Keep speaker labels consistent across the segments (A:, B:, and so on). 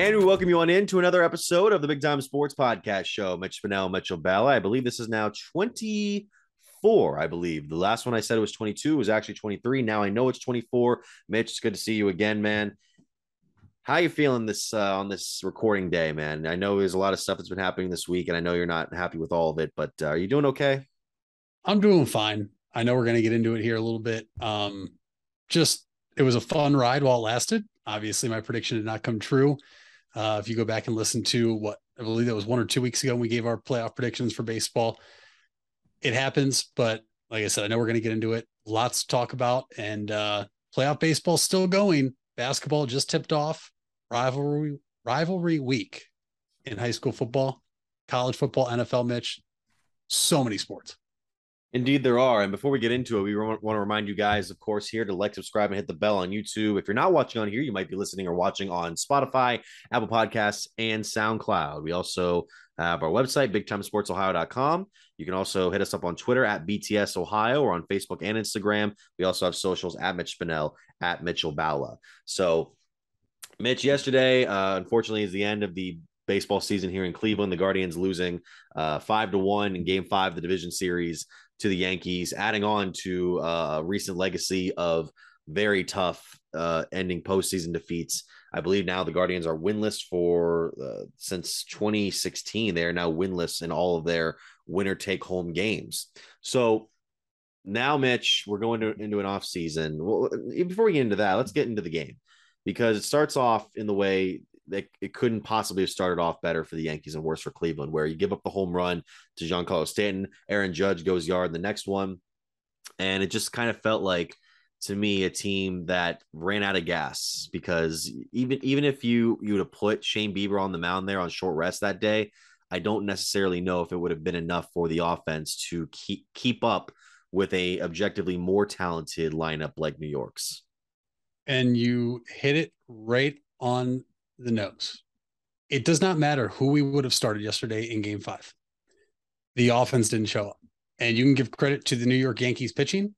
A: And we welcome you on in to another episode of the Big Time Sports Podcast Show. Mitch Spinell, Mitchell Balla. I believe this is now 24. I believe the last one I said it was 22 it was actually 23. Now I know it's 24. Mitch, it's good to see you again, man. How you feeling this uh, on this recording day, man? I know there's a lot of stuff that's been happening this week, and I know you're not happy with all of it, but uh, are you doing okay?
B: I'm doing fine. I know we're going to get into it here a little bit. Um, just it was a fun ride while it lasted. Obviously, my prediction did not come true. Uh, if you go back and listen to what I believe that was one or two weeks ago, when we gave our playoff predictions for baseball. It happens, but like I said, I know we're going to get into it. Lots to talk about, and uh, playoff baseball still going. Basketball just tipped off. Rivalry rivalry week in high school football, college football, NFL. Mitch, so many sports.
A: Indeed, there are. And before we get into it, we want to remind you guys, of course, here to like, subscribe, and hit the bell on YouTube. If you're not watching on here, you might be listening or watching on Spotify, Apple Podcasts, and SoundCloud. We also have our website, bigtimesportsohio.com. You can also hit us up on Twitter at BTS Ohio or on Facebook and Instagram. We also have socials at Mitch Spinell, at Mitchell Balla. So, Mitch, yesterday, uh, unfortunately, is the end of the baseball season here in Cleveland. The Guardians losing uh, five to one in Game Five, of the division series to the Yankees, adding on to uh, a recent legacy of very tough uh, ending postseason defeats. I believe now the Guardians are winless for uh, since 2016. They are now winless in all of their winner take home games. So now, Mitch, we're going to, into an off season. Well, before we get into that, let's get into the game because it starts off in the way that it couldn't possibly have started off better for the Yankees and worse for Cleveland, where you give up the home run to Giancarlo Stanton, Aaron Judge goes yard the next one, and it just kind of felt like to me a team that ran out of gas because even even if you you would have put Shane Bieber on the mound there on short rest that day, I don't necessarily know if it would have been enough for the offense to keep keep up with a objectively more talented lineup like New York's.
B: And you hit it right on the nose. It does not matter who we would have started yesterday in game five. The offense didn't show up. And you can give credit to the New York Yankees pitching,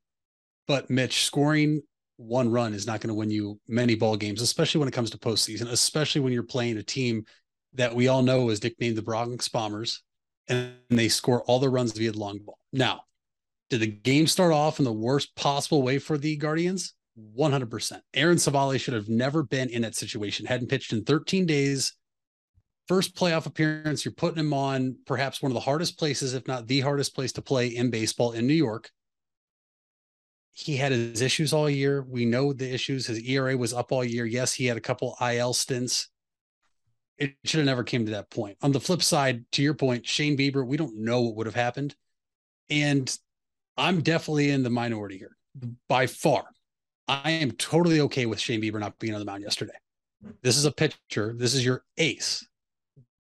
B: but Mitch scoring one run is not going to win you many ball games, especially when it comes to postseason, especially when you're playing a team that we all know is nicknamed the Bronx Bombers, and they score all the runs via the long ball. Now, did the game start off in the worst possible way for the Guardians? 100%. Aaron Civale should have never been in that situation. Hadn't pitched in 13 days. First playoff appearance, you're putting him on perhaps one of the hardest places, if not the hardest place to play in baseball in New York. He had his issues all year. We know the issues. His ERA was up all year. Yes, he had a couple IL stints. It should have never came to that point. On the flip side, to your point, Shane Bieber, we don't know what would have happened. And I'm definitely in the minority here by far. I am totally okay with Shane Bieber not being on the mound yesterday. This is a pitcher. This is your ace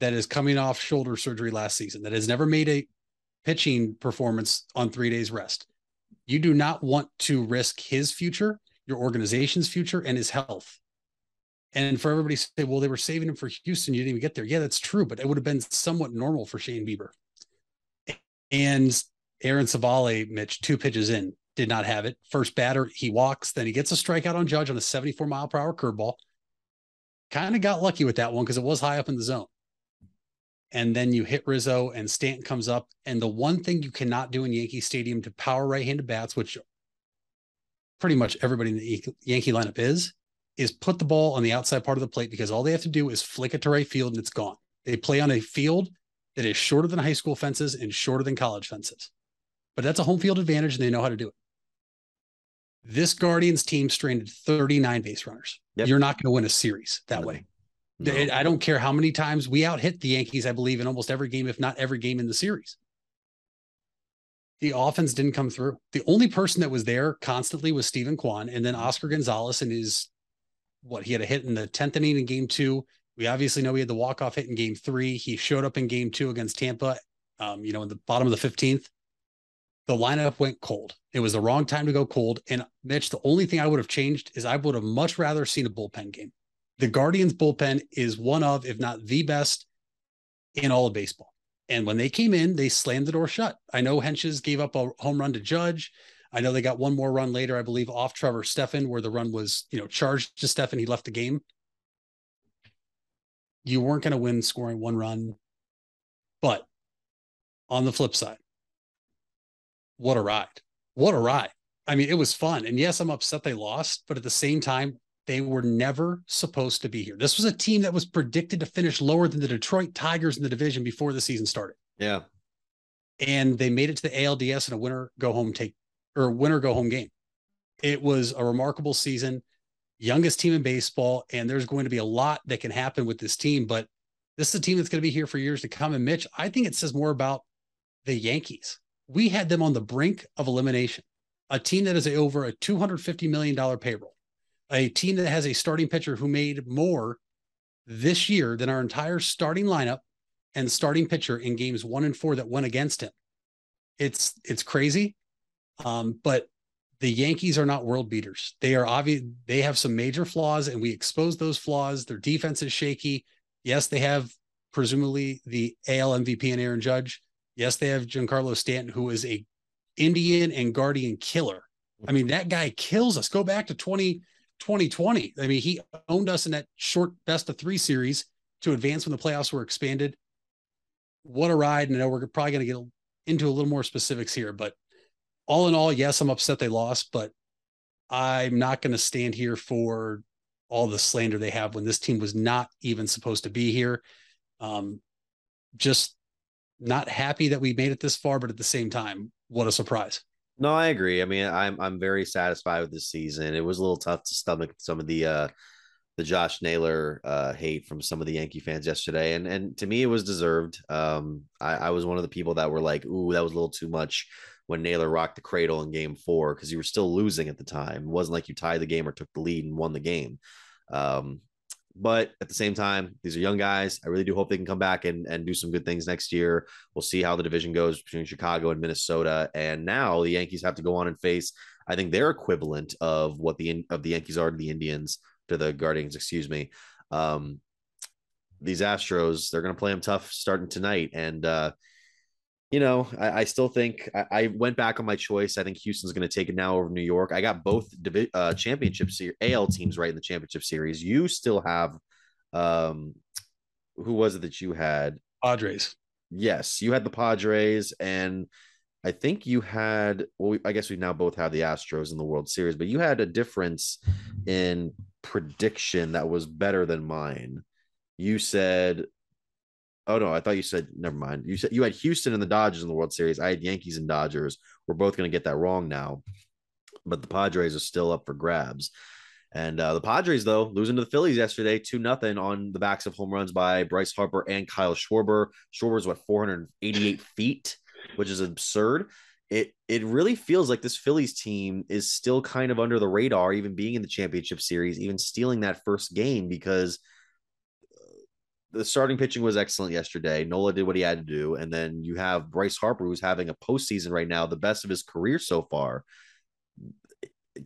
B: that is coming off shoulder surgery last season that has never made a pitching performance on three days rest. You do not want to risk his future, your organization's future, and his health. And for everybody to say, well, they were saving him for Houston, you didn't even get there. Yeah, that's true, but it would have been somewhat normal for Shane Bieber. And Aaron Civale, Mitch, two pitches in, did not have it. First batter, he walks, then he gets a strikeout on Judge on a 74 mile per hour curveball. Kind of got lucky with that one because it was high up in the zone. And then you hit Rizzo and Stanton comes up. And the one thing you cannot do in Yankee Stadium to power right handed bats, which pretty much everybody in the Yankee lineup is, is put the ball on the outside part of the plate because all they have to do is flick it to right field and it's gone. They play on a field that is shorter than high school fences and shorter than college fences. But that's a home field advantage and they know how to do it. This Guardians team stranded 39 base runners. Yep. You're not going to win a series that no. way. No. I don't care how many times we out hit the Yankees, I believe, in almost every game, if not every game in the series. The offense didn't come through. The only person that was there constantly was Steven Kwan, and then Oscar Gonzalez and his what he had a hit in the 10th inning in game two. We obviously know he had the walk-off hit in game three. He showed up in game two against Tampa, um, you know, in the bottom of the 15th the lineup went cold. It was the wrong time to go cold. And Mitch, the only thing I would have changed is I would have much rather seen a bullpen game. The Guardians bullpen is one of, if not the best in all of baseball. And when they came in, they slammed the door shut. I know Hentges gave up a home run to Judge. I know they got one more run later, I believe, off Trevor Stephan, where the run was, you know, charged to Stephan. He left the game. you weren't going to win scoring one run. But on the flip side, what a ride. What a ride. I mean, it was fun. And yes, I'm upset they lost, but at the same time, they were never supposed to be here. This was a team that was predicted to finish lower than the Detroit Tigers in the division before the season started.
A: Yeah.
B: And they made it to the ALDS in a winner go home take or winner go home game. It was a remarkable season, youngest team in baseball, and there's going to be a lot that can happen with this team. But this is a team that's going to be here for years to come. And Mitch, I think it says more about the Yankees. We had them on the brink of elimination, a team that is over a $250 million payroll, a team that has a starting pitcher who made more this year than our entire starting lineup and starting pitcher in games one and four that went against him. It's it's crazy. Um, but the Yankees are not world beaters. They are obvious. They have some major flaws, and we expose those flaws. Their defense is shaky. Yes, they have presumably the AL MVP and Aaron Judge. Yes, they have Giancarlo Stanton, who is a Indian and Guardian killer. I mean, that guy kills us. Go back to 20, 2020. I mean, he owned us in that short best of three series to advance when the playoffs were expanded. What a ride. And I know we're probably going to get into a little more specifics here, but all in all, yes, I'm upset they lost, but I'm not going to stand here for all the slander they have when this team was not even supposed to be here. Um, just not happy that we made it this far, but at the same time, what a surprise.
A: No, I agree. I mean, I'm I'm very satisfied with this season. It was a little tough to stomach some of the uh the Josh Naylor uh hate from some of the Yankee fans yesterday. And and to me it was deserved. Um I, I was one of the people that were like, ooh, that was a little too much when Naylor rocked the cradle in game four because you were still losing at the time. It wasn't like you tied the game or took the lead and won the game. Um, but at the same time, these are young guys. I really do hope they can come back and, and do some good things next year. We'll see how the division goes between Chicago and Minnesota. And now the Yankees have to go on and face, I think, their equivalent of what the of the Yankees are to the Indians, to the Guardians, excuse me. Um, these Astros, they're going to play them tough starting tonight. And uh, you know, I, I still think I, I, went back on my choice. I think Houston's going to take it now over New York. I got both divi- uh, championship series AL teams right in the championship series. You still have, um, who was it that you had?
B: Padres.
A: Yes, you had the Padres, and I think you had. Well, I guess we now both have the Astros in the World Series, but you had a difference in prediction that was better than mine. You said Oh no, I thought you said never mind. You said you had Houston and the Dodgers in the World Series. I had Yankees and Dodgers. We're both going to get that wrong now, but the Padres are still up for grabs. And uh, the Padres, though, losing to the Phillies yesterday, two nothing on the backs of home runs by Bryce Harper and Kyle Schwarber. Schwarber's what 488 feet, which is absurd. It it really feels like this Phillies team is still kind of under the radar, even being in the championship series, even stealing that first game because – the starting pitching was excellent yesterday. Nola did what he had to do, and then you have Bryce Harper, who's having a postseason right now, the best of his career so far.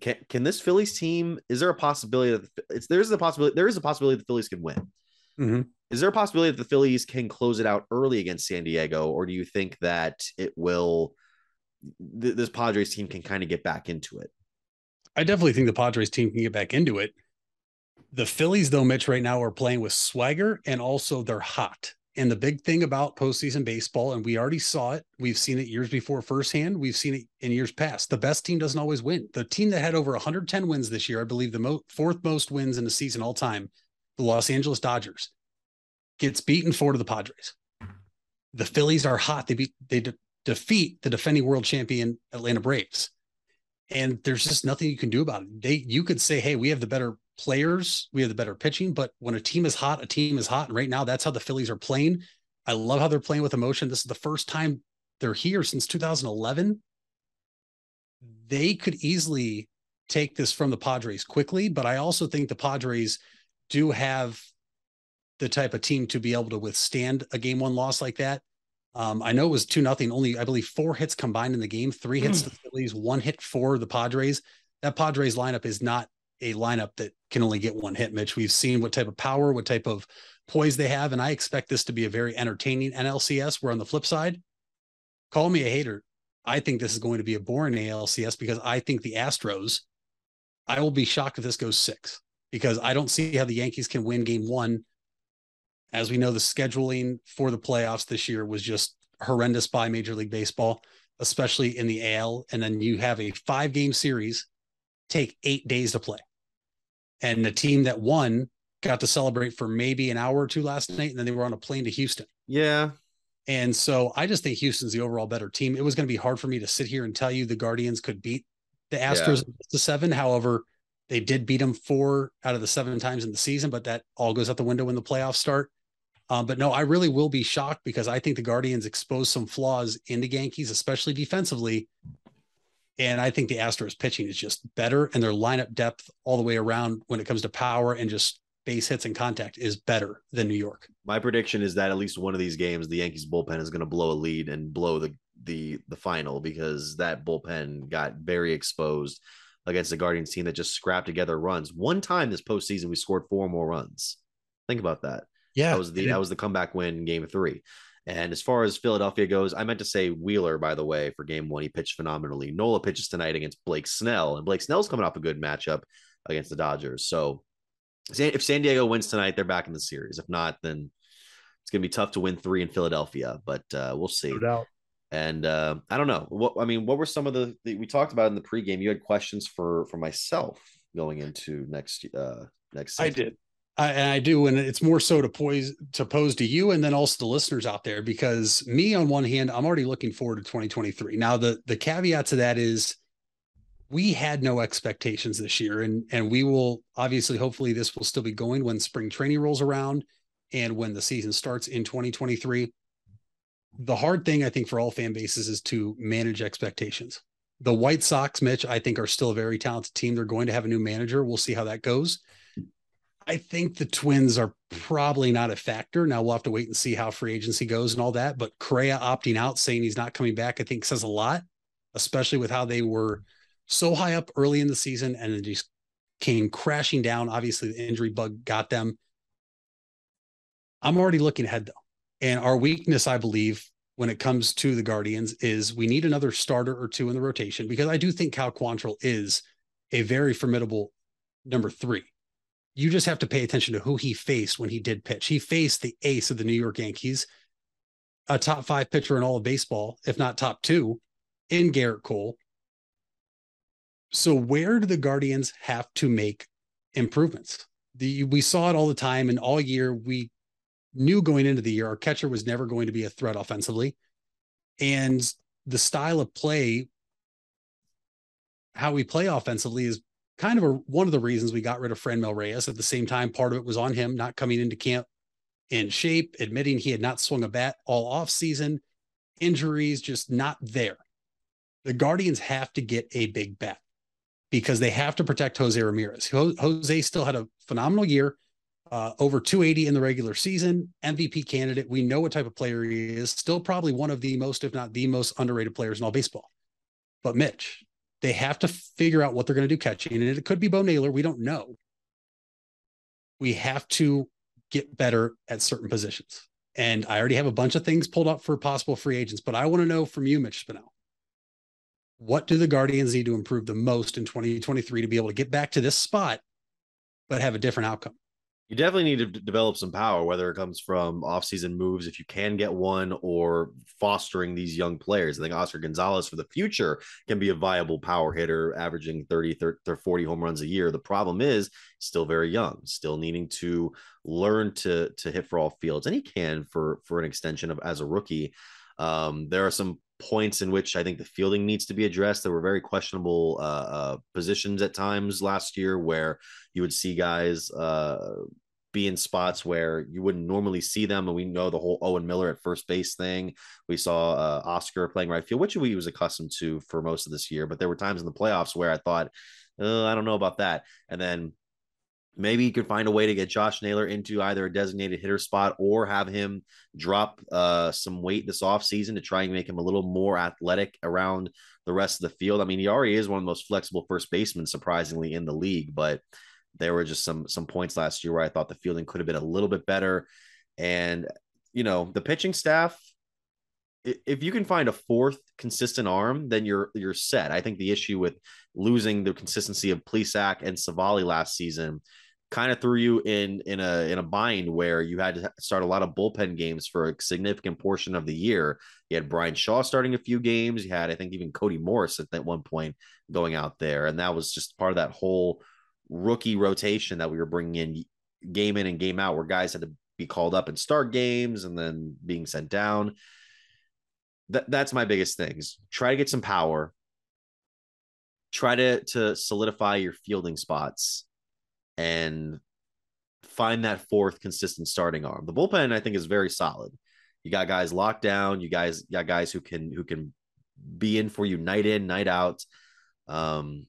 A: Can can this Phillies team? Is there a possibility that it's there's a possibility there is a possibility the Phillies can win?
B: Mm-hmm.
A: Is there a possibility that the Phillies can close it out early against San Diego, or do you think that it will? Th- this Padres team can kind of get back into it.
B: I definitely think the Padres team can get back into it. The Phillies, though, Mitch, right now are playing with swagger and also they're hot. And the big thing about postseason baseball, and we already saw it, we've seen it years before firsthand, we've seen it in years past. The best team doesn't always win. The team that had over 110 wins this year, I believe the mo- fourth most wins in the season all time, the Los Angeles Dodgers, gets beaten four to the Padres. The Phillies are hot. They beat they de- defeat the defending world champion Atlanta Braves. And there's just nothing you can do about it. They you could say, hey, we have the better players, we have the better pitching. But when a team is hot, a team is hot. And right now, that's how the Phillies are playing. I love how they're playing with emotion. This is the first time they're here since 2011. They could easily take this from the Padres quickly, but I also think the Padres do have the type of team to be able to withstand a game one loss like that. Um, I know it was two nothing, only I believe four hits combined in the game, three hits to the Phillies, one hit for the Padres. That Padres lineup is not a lineup that can only get one hit, Mitch. We've seen what type of power, what type of poise they have, and I expect this to be a very entertaining NLCS. Where on the flip side, call me a hater. I think this is going to be a boring ALCS because I think the Astros, I will be shocked if this goes six because I don't see how the Yankees can win game one As we know, the scheduling for the playoffs this year was just horrendous by Major League Baseball, especially in the AL. And then you have a five game series take eight days to play. And the team that won got to celebrate for maybe an hour or two last night, and then they were on a plane to Houston.
A: Yeah.
B: And so I just think Houston's the overall better team. It was going to be hard for me to sit here and tell you the Guardians could beat the Astros yeah. to seven. However, they did beat them four out of the seven times in the season, but that all goes out the window when the playoffs start. Um, but no, I really will be shocked because I think the Guardians exposed some flaws in the Yankees, especially defensively. And I think the Astros pitching is just better, and their lineup depth all the way around when it comes to power and just base hits and contact is better than New York.
A: My prediction is that at least one of these games, the Yankees bullpen is going to blow a lead and blow the the the final because that bullpen got very exposed against the Guardians team that just scrapped together runs. One time this postseason, we scored four more runs. Think about that.
B: Yeah,
A: that was the that was the comeback win game three. And as far as Philadelphia goes, I meant to say Wheeler, by the way, for game one. He pitched phenomenally. Nola pitches tonight against Blake Snell, and Blake Snell's coming off a good matchup against the Dodgers. So if San Diego wins tonight, they're back in the series. If not, then it's going to be tough to win three in Philadelphia, but uh, we'll see.
B: No.
A: And uh, I don't know what I mean. What were some of the, the, we talked about in the pregame? You had questions for for myself going into next uh next.
B: Season. I did. I, and I do, and it's more so to pose to pose to you, and then also the listeners out there, because me on one hand, I'm already looking forward to 2023. Now, the the caveat to that is, we had no expectations this year, and and we will obviously, hopefully, this will still be going when spring training rolls around, and when the season starts in 2023. The hard thing I think for all fan bases is to manage expectations. The White Sox, Mitch, I think are still a very talented team. They're going to have a new manager. We'll see how that goes I think the Twins are probably not a factor. Now we'll have to wait and see how free agency goes and all that. But Correa opting out, saying he's not coming back, I think says a lot, especially with how they were so high up early in the season and then just came crashing down. Obviously, the injury bug got them. I'm already looking ahead though. And our weakness, I believe, when it comes to the Guardians is we need another starter or two in the rotation because I do think Cal Quantrill is a very formidable number three you just have to pay attention to who he faced when he did pitch. He faced the ace of the New York Yankees, a top five pitcher in all of baseball, if not top two, in Gerrit Cole. So, where do the Guardians have to make improvements? The, we saw it all the time, and all year we knew going into the year our catcher was never going to be a threat offensively. And the style of play, how we play offensively, is kind of a, one of the reasons we got rid of Franmil Reyes. At the same time, part of it was on him not coming into camp in shape, admitting he had not swung a bat all off season, injuries just not there. The Guardians have to get a big bat because they have to protect Jose Ramirez. Jose still had a phenomenal year, uh, over 280 in the regular season, MVP candidate. We know what type of player he is. Still probably one of the most, if not the most underrated players in all baseball. But Mitch, they have to figure out what they're going to do catching, and it could be Bo Naylor. We don't know. We have to get better at certain positions. And I already have a bunch of things pulled up for possible free agents, but I want to know from you, Mitch Spinell, what do the Guardians need to improve the most in 2023 to be able to get back to this spot, but have a different outcome?
A: You definitely need to develop some power, whether it comes from offseason moves, if you can get one, or fostering these young players. I think Oscar Gonzalez for the future can be a viable power hitter, averaging 30, 30, 40 home runs a year. The problem is still very young, still needing to learn to to hit for all fields, and he can for for an extension of as a rookie. Um, there are some points in which I think the fielding needs to be addressed. There were very questionable uh, uh, positions at times last year where you would see guys uh, be in spots where you wouldn't normally see them. And we know the whole Owen Miller at first base thing. We saw uh, Oscar playing right field, which we was accustomed to for most of this year. But there were times in the playoffs where I thought, uh, I don't know about that. And then maybe you could find a way to get Josh Naylor into either a designated hitter spot or have him drop uh, some weight this offseason to try and make him a little more athletic around the rest of the field. I mean, he already is one of the most flexible first basemen, surprisingly, in the league, but there were just some some points last year where I thought the fielding could have been a little bit better. And you know, the pitching staff, if you can find a fourth consistent arm, then you're you're set. I think the issue with losing the consistency of Plesac and Civale last season kind of threw you in in a in a bind where you had to start a lot of bullpen games for a significant portion of the year. You had Bryan Shaw starting a few games. You had, I think, even Cody Morris at that one point going out there, and that was just part of that whole rookie rotation that we were bringing in game in and game out, where guys had to be called up and start games and then being sent down. That that's my biggest things. Try to get some power. Try to to solidify your fielding spots and find that fourth consistent starting arm. The bullpen, I think, is very solid. You got guys locked down. You guys you got guys who can who can be in for you night in, night out. Um,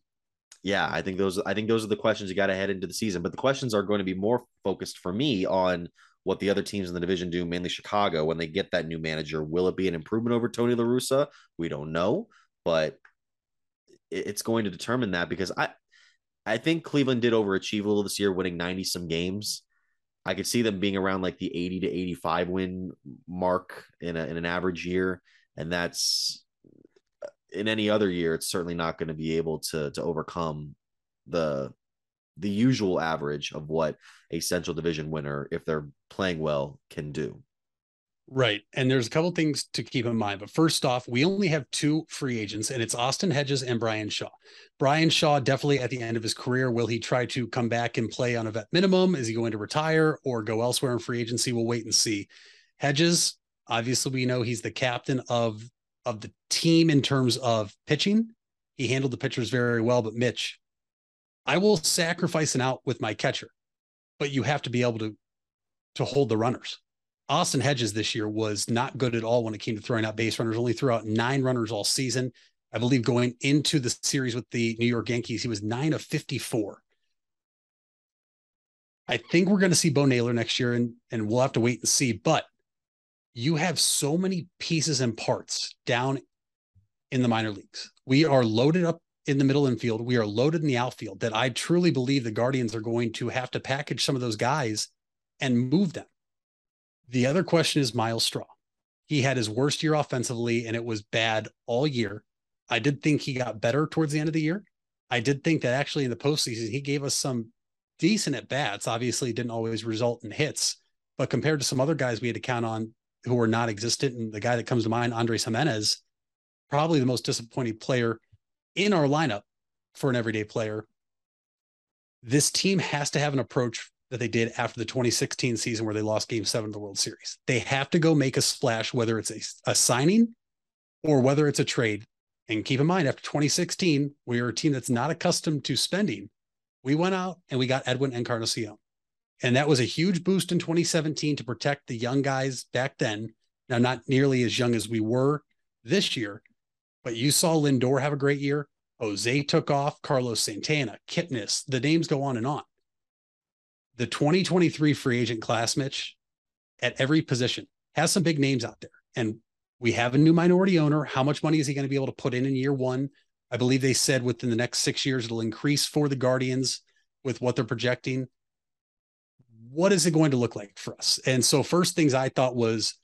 A: yeah, I think those I think those are the questions you got to head into the season. But the questions are going to be more focused for me on what the other teams in the division do, mainly Chicago, when they get that new manager. Will it be an improvement over Tony La Russa? We don't know, but it's going to determine that because I I think Cleveland did overachieve a little this year, winning 90 some games. I could see them being around like the 80 to 85 win mark in, a, in an average year. And that's uh, in any other year, it's certainly not going to be able to, to overcome the, the usual average of what a central division winner, if they're playing well, can do.
B: Right. And there's a couple things to keep in mind. But first off, we only have two free agents, and it's Austin Hedges and Bryan Shaw. Bryan Shaw, definitely at the end of his career, will he try to come back and play on a vet minimum? Is he going to retire or go elsewhere in free agency? We'll wait and see. Hedges, obviously, we know he's the captain of of the team in terms of pitching. He handled the pitchers very well, but Mitch, I will sacrifice an out with my catcher, but you have to be able to to hold the runners Austin Hedges this year was not good at all when it came to throwing out base runners, only threw out nine runners all season. I believe going into the series with the New York Yankees, he was nine of 54. I think we're going to see Bo Naylor next year, and, and we'll have to wait and see. But you have so many pieces and parts down in the minor leagues. We are loaded up in the middle infield. We are loaded in the outfield that I truly believe the Guardians are going to have to package some of those guys and move them. The other question is Myles Straw. He had his worst year offensively, and it was bad all year. I did think he got better towards the end of the year. I did think that actually in the postseason, he gave us some decent at bats. Obviously, didn't always result in hits, but compared to some other guys we had to count on who were not existent, and the guy that comes to mind, Andres Gimenez, probably the most disappointing player in our lineup for an everyday player. This team has to have an approach that they did after the 2016 season where they lost game seven of the World Series. They have to go make a splash, whether it's a, a signing or whether it's a trade. And keep in mind, after 2016, we are a team that's not accustomed to spending. We went out and we got Edwin Encarnacion. And that was a huge boost in 2017 to protect the young guys back then. Now, not nearly as young as we were this year, but you saw Lindor have a great year. Jose took off, Carlos Santana, Kipnis, the names go on and on the 2023 free agent class, Mitch, at every position has some big names out there. And we have a new minority owner. How much money is he going to be able to put in in year one? I believe they said within the next six years, it'll increase for the Guardians with what they're projecting. What is it going to look like for us? And so, first things I thought was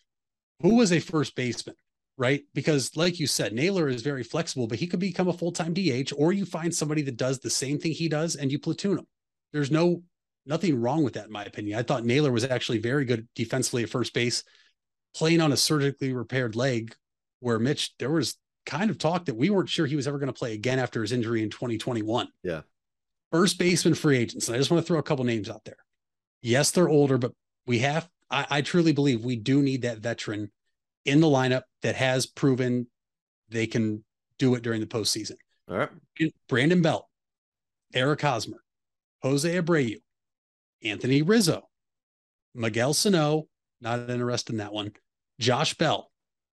B: who was a first baseman, right? Because, like you said, Naylor is very flexible, but he could become a full time DH, or you find somebody that does the same thing he does and you platoon him. There's no nothing wrong with that, in my opinion. I thought Naylor was actually very good defensively at first base, playing on a surgically repaired leg, where Mitch, there was kind of talk that we weren't sure he was ever going to play again after his injury in 2021.
A: Yeah.
B: First baseman free agents. And I just want to throw a couple names out there. Yes, they're older, but we have, I, I truly believe we do need that veteran in the lineup that has proven they can do it during the postseason.
A: All right.
B: Brandon Belt, Eric Hosmer, Jose Abreu, Anthony Rizzo, Miguel Sano, not interested in that one. Josh Bell.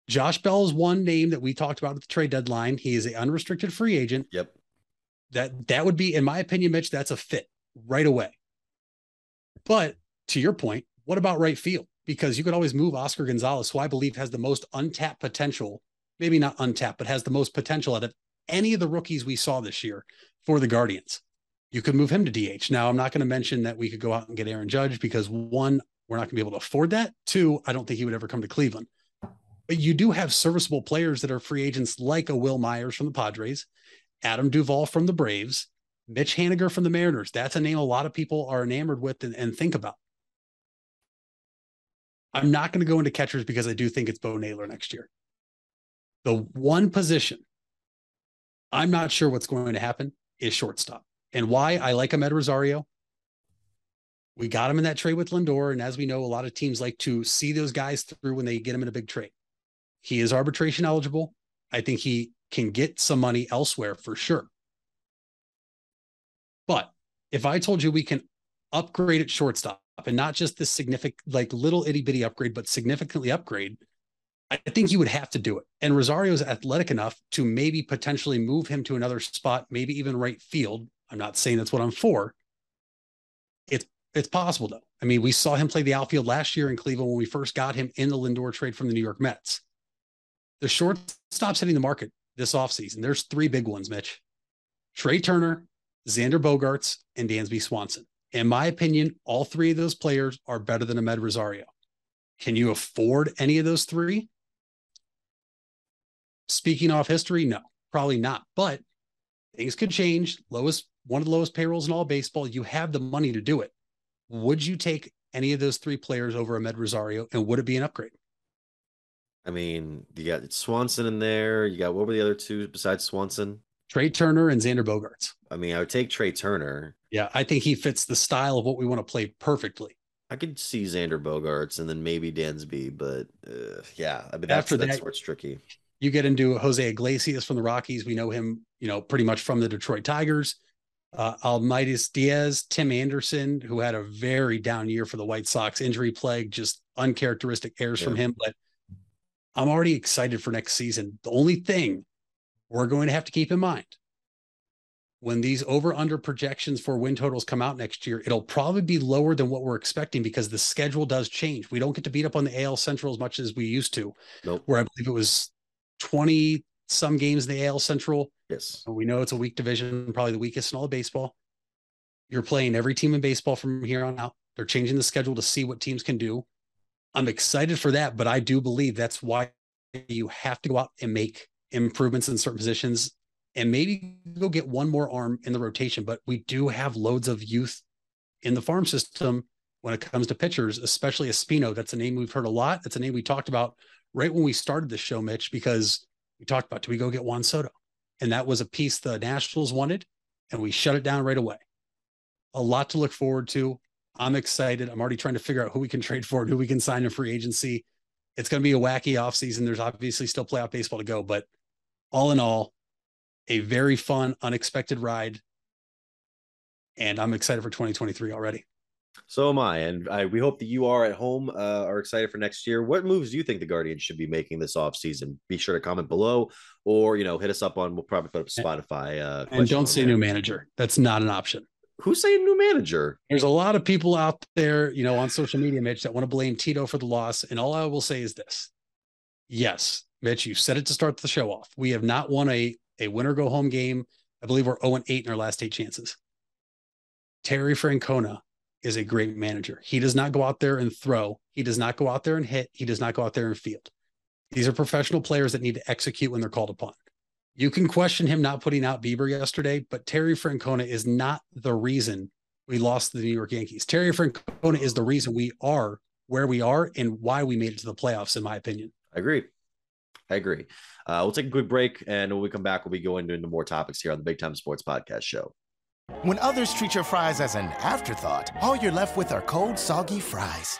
B: Josh Bell is one name that we talked about at the trade deadline. He is an unrestricted free agent.
A: Yep.
B: That that would be, in my opinion, Mitch, that's a fit right away. But to your point, what about right field? Because you could always move Oscar Gonzalez, who I believe has the most untapped potential, maybe not untapped, but has the most potential out of any of the rookies we saw this year for the Guardians you could move him to DH. Now, I'm not going to mention that we could go out and get Aaron Judge because one, we're not going to be able to afford that. Two, I don't think he would ever come to Cleveland. But you do have serviceable players that are free agents like a Wil Myers from the Padres, Adam Duvall from the Braves, Mitch Haniger from the Mariners. That's a name a lot of people are enamored with and, and think about. I'm not going to go into catchers because I do think it's Bo Naylor next year. The one position I'm not sure what's going to happen is shortstop. And why I like Amed Rosario. We got him in that trade with Lindor. And as we know, a lot of teams like to see those guys through when they get him in a big trade. He is arbitration eligible. I think he can get some money elsewhere for sure. But if I told you we can upgrade at shortstop and not just this significant, like little itty bitty upgrade, but significantly upgrade, I think you would have to do it. And Rosario is athletic enough to maybe potentially move him to another spot, maybe even right field. I'm not saying that's what I'm for. It's it's possible though. I mean, we saw him play the outfield last year in Cleveland when we first got him in the Lindor trade from the New York Mets. The shortstops hitting the market this offseason. There's three big ones, Mitch. Trea Turner, Xander Bogaerts, and Dansby Swanson. In my opinion, all three of those players are better than Amed Rosario. Can you afford any of those three? Speaking off history, no, probably not. But things could change. Lowest, one of the lowest payrolls in all baseball. You have the money to do it. Would you take any of those three players over Amed Rosario, and would it be an upgrade?
A: I mean, you got Swanson in there. You got what were the other two besides Swanson?
B: Trea Turner and Xander Bogaerts.
A: I mean, I would take Trea Turner.
B: Yeah, I think he fits the style of what we want to play perfectly.
A: I could see Xander Bogaerts and then maybe Dansby, but uh, yeah, I mean that's, After that's that, where it's tricky
B: you get into Jose Iglesias from the Rockies. We know him, you know, pretty much from the Detroit Tigers. Uh, Aledmys Diaz, Tim Anderson, who had a very down year for the White Sox, injury plague, just uncharacteristic errors yeah. from him. But I'm already excited for next season. The only thing we're going to have to keep in mind when these over under projections for win totals come out next year, it'll probably be lower than what we're expecting because the schedule does change. We don't get to beat up on the AL Central as much as we used to,
A: nope.
B: where I believe it was 20 some games in the AL Central.
A: Yes.
B: We know it's a weak division, probably the weakest in all of baseball. You're playing every team in baseball from here on out. They're changing the schedule to see what teams can do. I'm excited for that, but I do believe that's why you have to go out and make improvements in certain positions and maybe go get one more arm in the rotation. But we do have loads of youth in the farm system when it comes to pitchers, especially Espino. That's a name we've heard a lot. That's a name we talked about right when we started the show, Mitch, because we talked about do we go get Juan Soto? And that was a piece the Nationals wanted, and we shut it down right away. A lot to look forward to. I'm excited. I'm already trying to figure out who we can trade for and who we can sign in free agency. It's going to be a wacky offseason. There's obviously still playoff baseball to go, but all in all, a very fun, unexpected ride. And I'm excited for 2023 already.
A: So am I, and I, we hope that you are at home uh, are excited for next year. What moves do you think the Guardians should be making this off season? Be sure to comment below, or you know, hit us up on. We'll probably put up Spotify. Uh,
B: and don't say there. new manager. That's not an option.
A: Who's saying new manager?
B: There's a lot of people out there, you know, on social media, Mitch, that want to blame Tito for the loss. And all I will say is this: Yes, Mitch, you said it to start the show off. We have not won a a winner go home game. I believe we're 0 8 in our last eight chances. Terry Francona is a great manager. He does not go out there and throw. He does not go out there and hit. He does not go out there and field. These are professional players that need to execute when they're called upon. You can question him not putting out Bieber yesterday, but Terry Francona is not the reason we lost the New York Yankees. Terry Francona is the reason we are where we are and why we made it to the playoffs, in my opinion.
A: I agree. I agree. Uh, we'll take a quick break, and when we come back, we'll be going into more topics here on the Big Time Sports Podcast Show.
C: When others treat your fries as an afterthought, all you're left with are cold, soggy fries.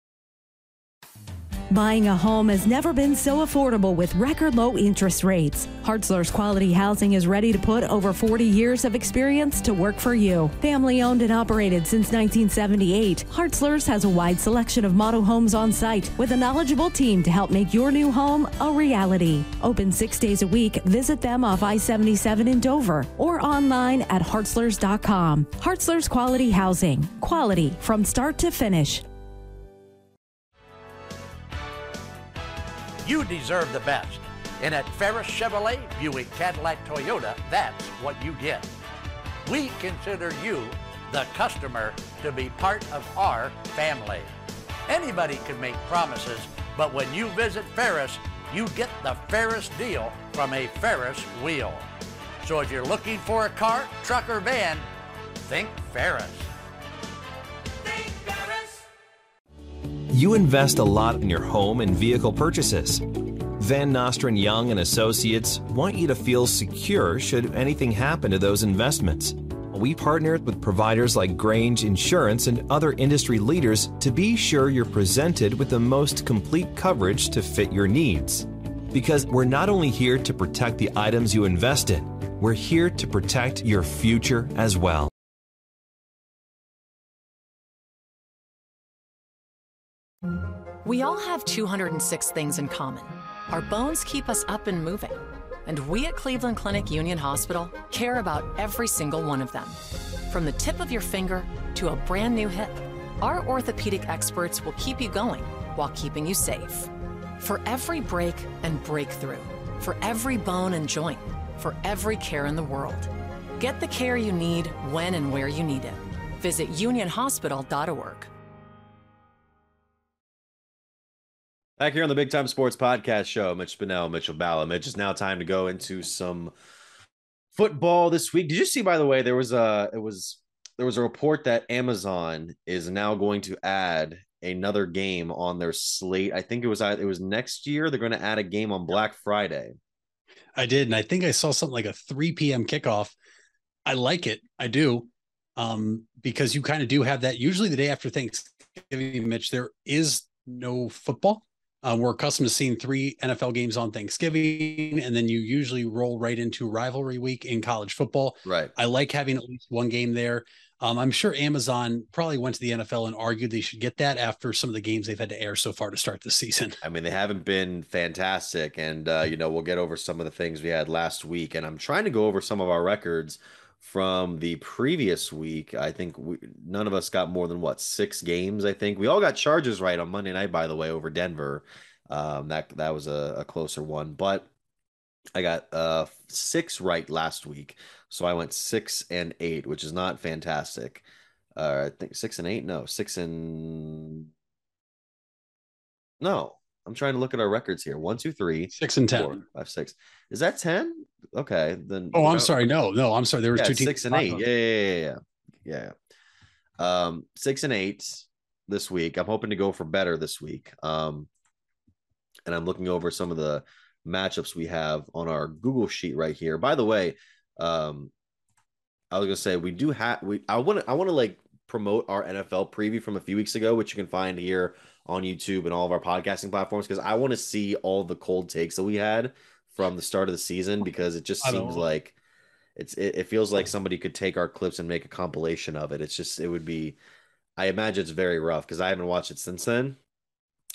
D: Buying a home has never been so affordable with record low interest rates. Hartzler's Quality Housing is ready to put over 40 years of experience to work for you. Family owned and operated since 1978, Hartzler's has a wide selection of model homes on site with a knowledgeable team to help make your new home a reality. Open six days a week, visit them off I 77 in Dover or online at hartzlers.com. Hartzler's Quality Housing. Quality from start to finish.
E: You deserve the best. And at Ferris Chevrolet, Buick, Cadillac, Toyota, that's what you get. We consider you, the customer, to be part of our family. Anybody can make promises, but when you visit Ferris, you get the Ferris deal from a Ferris wheel. So if you're looking for a car, truck, or van, think Ferris.
F: You invest a lot in your home and vehicle purchases. Van Nostrand Young and Associates want you to feel secure should anything happen to those investments. We partner with providers like Grange Insurance and other industry leaders to be sure you're presented with the most complete coverage to fit your needs. Because we're not only here to protect the items you invest in, we're here to protect your future as well.
G: We all have 206 things in common. Our bones keep us up and moving. And we at Cleveland Clinic Union Hospital care about every single one of them. From the tip of your finger to a brand new hip, our orthopedic experts will keep you going while keeping you safe. For every break and breakthrough, for every bone and joint, for every care in the world. Get the care you need when and where you need it. Visit unionhospital.org.
A: Back here on the Big Time Sports Podcast Show, Mitch Spinell, Mitchell Balla. Mitch, it's now time to go into some football this week. Did you see, by the way, there was a it was there was a report that Amazon is now going to add another game on their slate. I think it was it was next year. They're going to add a game on Black Friday.
B: I did, and I think I saw something like a 3 p.m. kickoff. I like it. I do. Um, because you kind of do have that usually the day after Thanksgiving, Mitch, there is no football. Uh, we're accustomed to seeing three NFL games on Thanksgiving, and then you usually roll right into rivalry week in college football.
A: Right.
B: I like having at least one game there. Um, I'm sure Amazon probably went to the NFL and argued they should get that after some of the games they've had to air so far to start the season.
A: I mean, they haven't been fantastic, and uh, you know we'll get over some of the things we had last week, and I'm trying to go over some of our records from the previous week. I think we, none of us got more than what six games. I think we all got Chargers right on Monday night, by the way, over Denver. Um, that that was a, a closer one, but I got uh six right last week, so I went six and eight, which is not fantastic. Uh, I think six and eight. No, six and no. I'm trying to look at our records here. One, two, three,
B: six and ten,
A: four, five, six. Is that ten? Okay, then.
B: Oh, I'm sorry. No, no, I'm sorry. There was
A: yeah,
B: two teams.
A: Six and eight. Yeah, yeah, yeah, yeah, yeah. Um, six and eight this week. I'm hoping to go for better this week. Um, and I'm looking over some of the matchups we have on our Google sheet right here. By the way, um, I was gonna say we do have we. I want to I want to like promote our NFL preview from a few weeks ago, which you can find here on YouTube and all of our podcasting platforms because I want to see all the cold takes that we had from the start of the season because it just seems like it's it, it, feels like somebody could take our clips and make a compilation of it. It's just it would be I imagine it's very rough because I haven't watched it since then.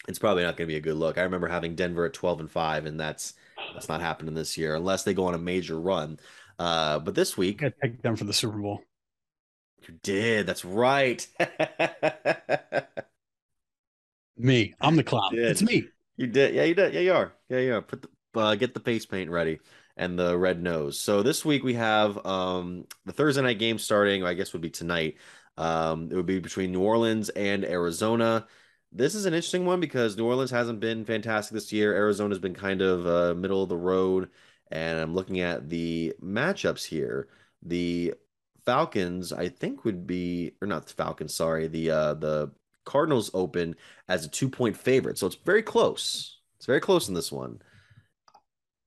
A: It's probably not going to be a good look. I remember having Denver at 12 and 5 and that's that's not happening this year unless they go on a major run. Uh, but this week
B: I picked them for the Super Bowl.
A: You did. That's right.
B: Me. I'm the clown. It's me.
A: You did. Yeah, you did. Yeah, you are. Yeah, you are. Put the uh, get the face paint ready and the red nose. So this week we have um the Thursday night game starting. I guess would be tonight. Um, it would be between New Orleans and Arizona. This is an interesting one because New Orleans hasn't been fantastic this year. Arizona's been kind of uh, middle of the road, and I'm looking at the matchups here. The Falcons, I think, would be or not the Falcons. Sorry, the uh, the Cardinals open as a two point favorite. So it's very close. It's very close in this one.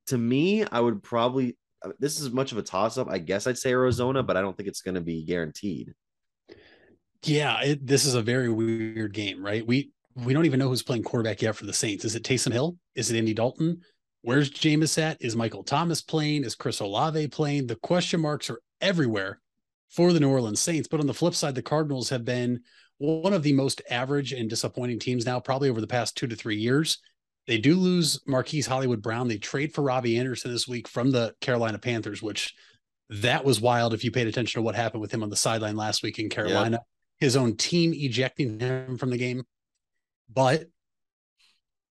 A: To me, I would probably, this is much of a toss up. I guess I'd say Arizona, but I don't think it's going to be guaranteed.
B: Yeah, it, this is a very weird game, right? We we don't even know who's playing quarterback yet for the Saints. Is it Taysom Hill? Is it Andy Dalton? Where's Jameis at? Is Michael Thomas playing? Is Chris Olave playing? The question marks are everywhere for the New Orleans Saints. But on the flip side, the Cardinals have been one of the most average and disappointing teams now, probably over the past two to three years. They do lose Marquise Hollywood Brown. They trade for Robby Anderson this week from the Carolina Panthers, which that was wild if you paid attention to what happened with him on the sideline last week in Carolina. Yep. His own team ejecting him from the game. But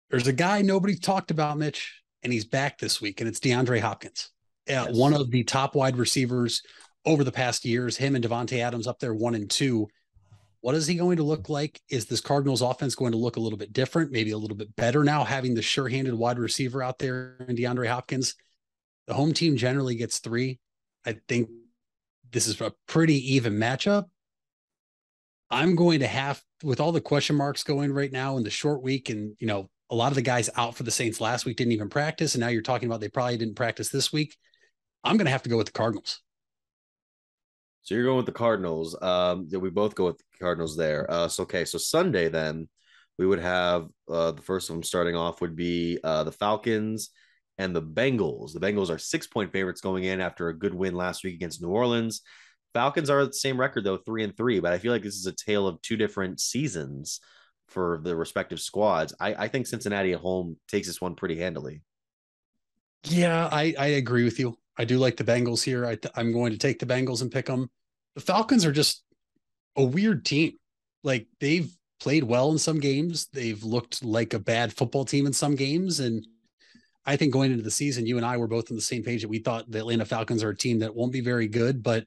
B: There's a guy nobody talked about, Mitch, and he's back this week, and it's DeAndre Hopkins, uh,
A: Yes.
B: one of the top wide receivers over the past years. Him and Davante Adams up there, one and two. What is he going to look like? Is this Cardinals offense going to look a little bit different, maybe a little bit better now, having the sure-handed wide receiver out there in DeAndre Hopkins? The home team generally gets three. I think this is a pretty even matchup. I'm going to have, with all the question marks going right now in the short week, and you know, a lot of the guys out for the Saints last week didn't even practice, and now you're talking about they probably didn't practice this week. I'm going to have to go with the Cardinals.
A: So you're going with the Cardinals. Um, yeah, we both go with the Cardinals there. Uh, so okay, so Sunday then we would have uh, the first of them starting off would be uh, the Falcons and the Bengals. The Bengals are six point favorites going in after a good win last week against New Orleans. Falcons are the same record though, three and three. But I feel like this is a tale of two different seasons for the respective squads. I, I think Cincinnati at home takes this one pretty handily.
B: Yeah, I, I agree with you. I do like the Bengals here. I, I'm going to take the Bengals and pick them. The Falcons are just a weird team. Like they've played well in some games. They've looked like a bad football team in some games. And I think going into the season, you and I were both on the same page that we thought the Atlanta Falcons are a team that won't be very good. But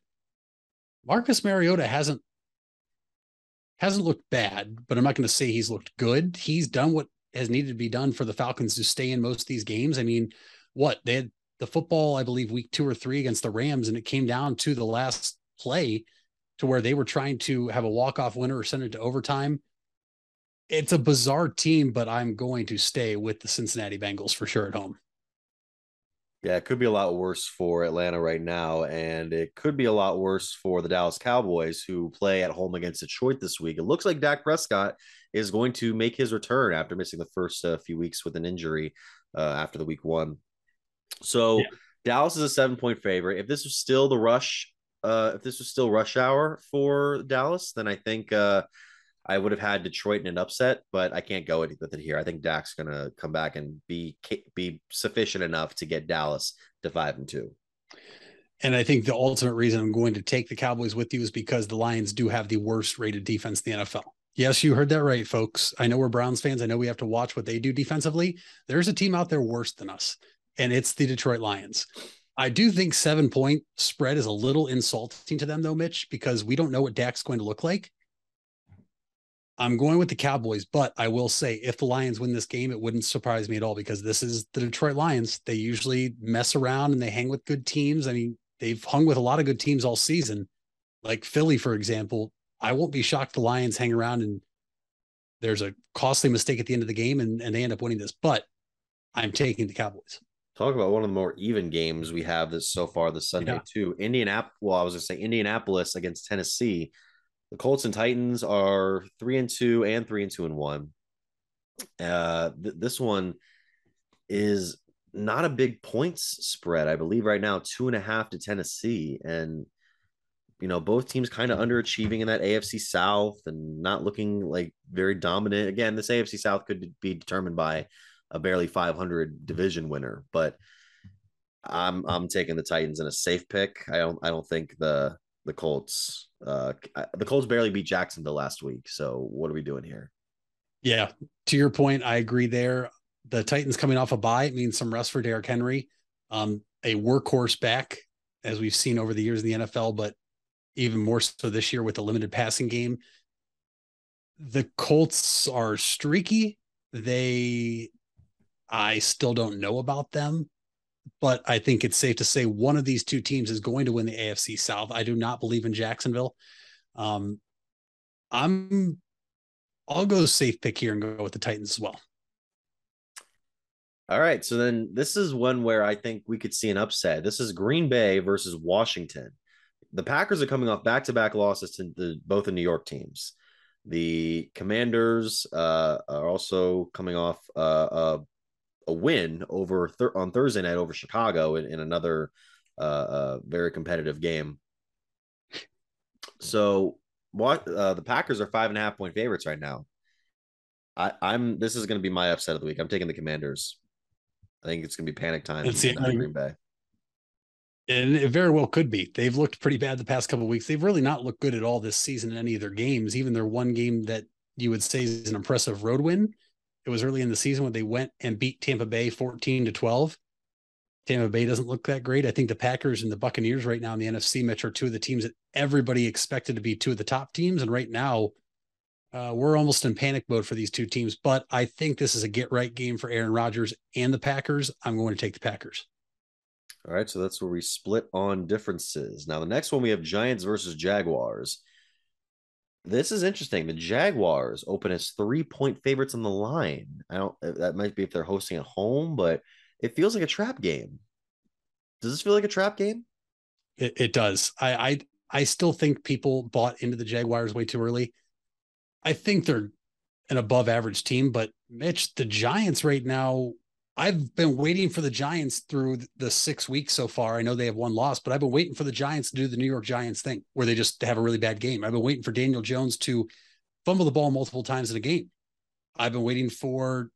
B: Marcus Mariota hasn't hasn't looked bad, but I'm not going to say he's looked good. He's done what has needed to be done for the Falcons to stay in most of these games. I mean, what they had the football, I believe, week two or three against the Rams, and it came down to the last play to where they were trying to have a walk-off winner or send it to overtime. It's a bizarre team, but I'm going to stay with the Cincinnati Bengals for sure at home.
A: Yeah, it could be a lot worse for Atlanta right now, and it could be a lot worse for the Dallas Cowboys, who play at home against Detroit this week. It looks like Dak Prescott is going to make his return after missing the first uh, few weeks with an injury uh, after the week one. So
B: Yeah.
A: Dallas is a seven point favorite. If this was still the rush, uh, if this was still rush hour for Dallas, then I think uh, I would have had Detroit in an upset, but I can't go with it here. I think Dak's going to come back and be be sufficient enough to get Dallas to five and two.
B: And I think the ultimate reason I'm going to take the Cowboys with you is because the Lions do have the worst rated defense in the NFL. Yes, you heard that right, folks. I know we're Browns fans. I know we have to watch what they do defensively. There's a team out there worse than us, and it's the Detroit Lions. I do think seven point spread is a little insulting to them, though, Mitch, because we don't know what Dak's going to look like. I'm going with the Cowboys, but I will say if the Lions win this game, it wouldn't surprise me at all because this is the Detroit Lions. They usually mess around and they hang with good teams. I mean, they've hung with a lot of good teams all season, like Philly, for example. I won't be shocked the Lions hang around and there's a costly mistake at the end of the game and, and they end up winning this. But I'm taking the Cowboys.
A: Talk about one of the more even games we have this so far this Sunday
B: Yeah.
A: too. Indianapolis. Well, I was gonna say Indianapolis against Tennessee. The Colts and Titans are three and two and three and two and one. Uh, th- this one is not a big points spread. I believe right now two and a half to Tennessee, and you know both teams kind of underachieving in that AFC South and not looking like very dominant. Again, this AFC South could be determined by a barely 500 division winner, but I'm I'm taking the Titans in a safe pick. I don't I don't think the the Colts uh the Colts barely beat Jacksonville last week. So what are we doing here?
B: Yeah. To your point, I agree there. The Titans coming off a bye means some rest for Derrick Henry, um, a workhorse back, as we've seen over the years in the NFL, but even more so this year with the limited passing game. The Colts are streaky. They, I still don't know about them, but I think it's safe to say one of these two teams is going to win the AFC South. I do not believe in Jacksonville. Um, I'm I'll go safe pick here and go with the Titans as well.
A: All right, so then this is one where I think we could see an upset. This is Green Bay versus Washington. The Packers are coming off back-to-back losses to the both the New York teams. The Commanders uh, are also coming off uh, a, a win over thir- on Thursday night over Chicago in, in another uh, uh, very competitive game. So what uh, the Packers are five and a half point favorites right now. I, I'm this is going to be my upset of the week. I'm taking the Commanders. I think it's going to be panic time in Green Bay.
B: And it very well could be. They've looked pretty bad the past couple of weeks. They've really not looked good at all this season in any of their games. Even their one game that you would say is an impressive road win, It was early in the season when they went and beat Tampa Bay 14 to 12. Tampa Bay doesn't look that great. I think the Packers and the Buccaneers right now in the NFC Metro are two of the teams that everybody expected to be two of the top teams. And right now, uh, we're almost in panic mode for these two teams. But I think this is a get right game for Aaron Rodgers and the Packers. I'm going to take the Packers.
A: All right, so that's where we split on differences. Now, the next one we have Giants versus Jaguars. This is interesting. The Jaguars open as three point favorites on the line. I don't, uh, that might be if they're hosting at home, but it feels like a trap game. Does this feel like a trap game?
B: It, it does. I, I I still think people bought into the Jaguars way too early. I think they're an above average team, but Mitch, the Giants right now, I've been waiting for the Giants through the six weeks so far. I know they have one loss, but I've been waiting for the Giants to do the New York Giants thing where they just have a really bad game. I've been waiting for Daniel Jones to fumble the ball multiple times in a game. I've been waiting for,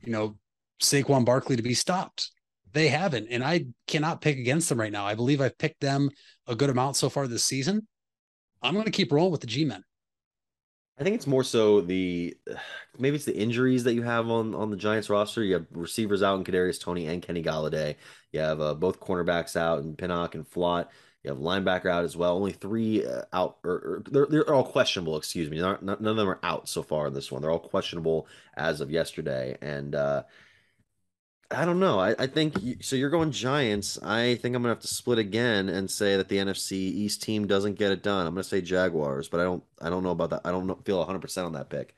B: you know, Saquon Barkley to be stopped. They haven't, and I cannot pick against them right now. I believe I've picked them a good amount so far this season. I'm going to keep rolling with the G men.
A: I think it's more so the maybe it's the injuries that you have on on the Giants roster. You have receivers out in Kadarius Toney and Kenny Golladay. You have uh, both cornerbacks out in Pinnock and Flott. You have linebacker out as well. Only three uh, out, or, or, they're, they're all questionable. Excuse me. Not, none of them are out so far in this one. They're all questionable as of yesterday. And uh, I don't know. I, I think you, so. You're going Giants. I think I'm gonna have to split again and say that the NFC East team doesn't get it done. I'm gonna say Jaguars, but I don't. I don't know about that. I don't feel 100 percent on that pick.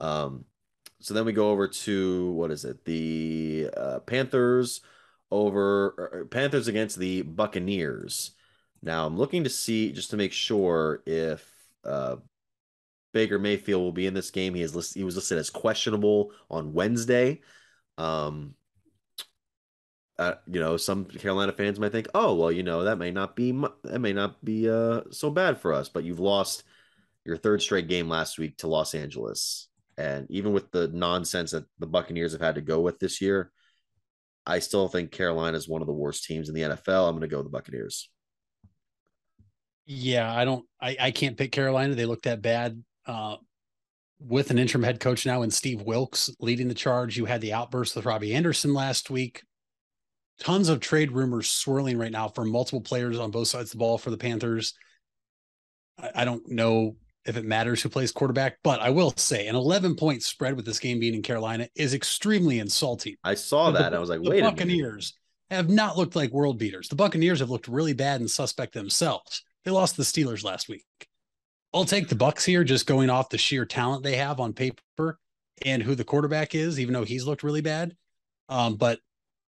A: Um, so then we go over to what is it? The uh, Panthers over Panthers against the Buccaneers. Now I'm looking to see just to make sure if uh, Baker Mayfield will be in this game. He is listed, he was listed as questionable on Wednesday. Um, uh, you know, some Carolina fans might think, oh, well, you know, that may not be that may not be uh, so bad for us, but you've lost your third straight game last week to Los Angeles, and even with the nonsense that the Buccaneers have had to go with this year, I still think Carolina is one of the worst teams in the NFL. I'm going to go with the Buccaneers.
B: Yeah, I don't, I, I can't pick Carolina. They look that bad. Uh, with an interim head coach now and Steve Wilks leading the charge, you had the outburst with Robby Anderson last week tons of trade rumors swirling right now for multiple players on both sides of the ball for the Panthers. I, I don't know if it matters who plays quarterback, but I will say an 11 point spread with this game being in Carolina is extremely insulting.
A: I saw that. The, I was like, wait,
B: the Buccaneers have not looked like world beaters. The Buccaneers have looked really bad and suspect themselves. They lost the Steelers last week. I'll take the Bucks here, just going off the sheer talent they have on paper and who the quarterback is, even though he's looked really bad. Um, but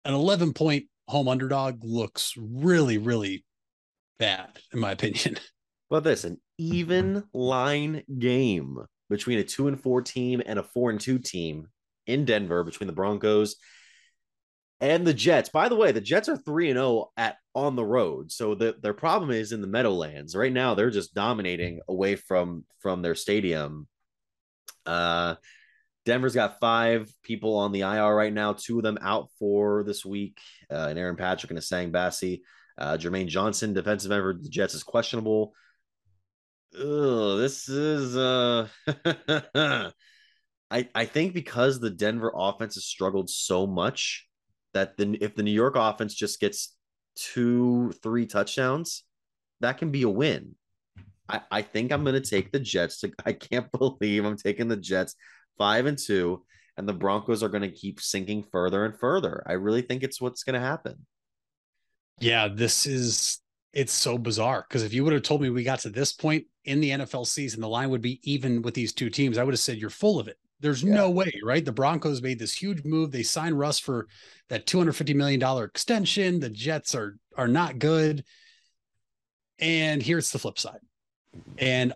B: an 11 point home underdog looks really, really bad, in my opinion.
A: But this, an even line game between a two and four team and a four and two team in Denver between the Broncos and the Jets. By the way, the Jets are 3 and 0 at on the road. So the, their problem is in the Meadowlands. Right now they're just dominating away from from their stadium. Uh Denver's got five people on the IR right now, two of them out for this week. Uh, and Aaron Patrick and Essang Bassey. Uh, Jermaine Johnson, defensive member of the Jets, is questionable. Ugh, this is uh I I think because the Denver offense has struggled so much that the if the New York offense just gets two, three touchdowns, that can be a win. I, I think I'm gonna take the Jets to I can't believe I'm taking the Jets five and two, and the Broncos are going to keep sinking further and further. I really think it's what's going to happen.
B: Yeah, this is it's so bizarre because if you would have told me we got to this point in the NFL season, the line would be even with these two teams, I would have said you're full of it. There's yeah. no way, right? The Broncos made this huge move. They signed Russ for that 250 million dollar extension. The Jets are are not good. And here's the flip side. And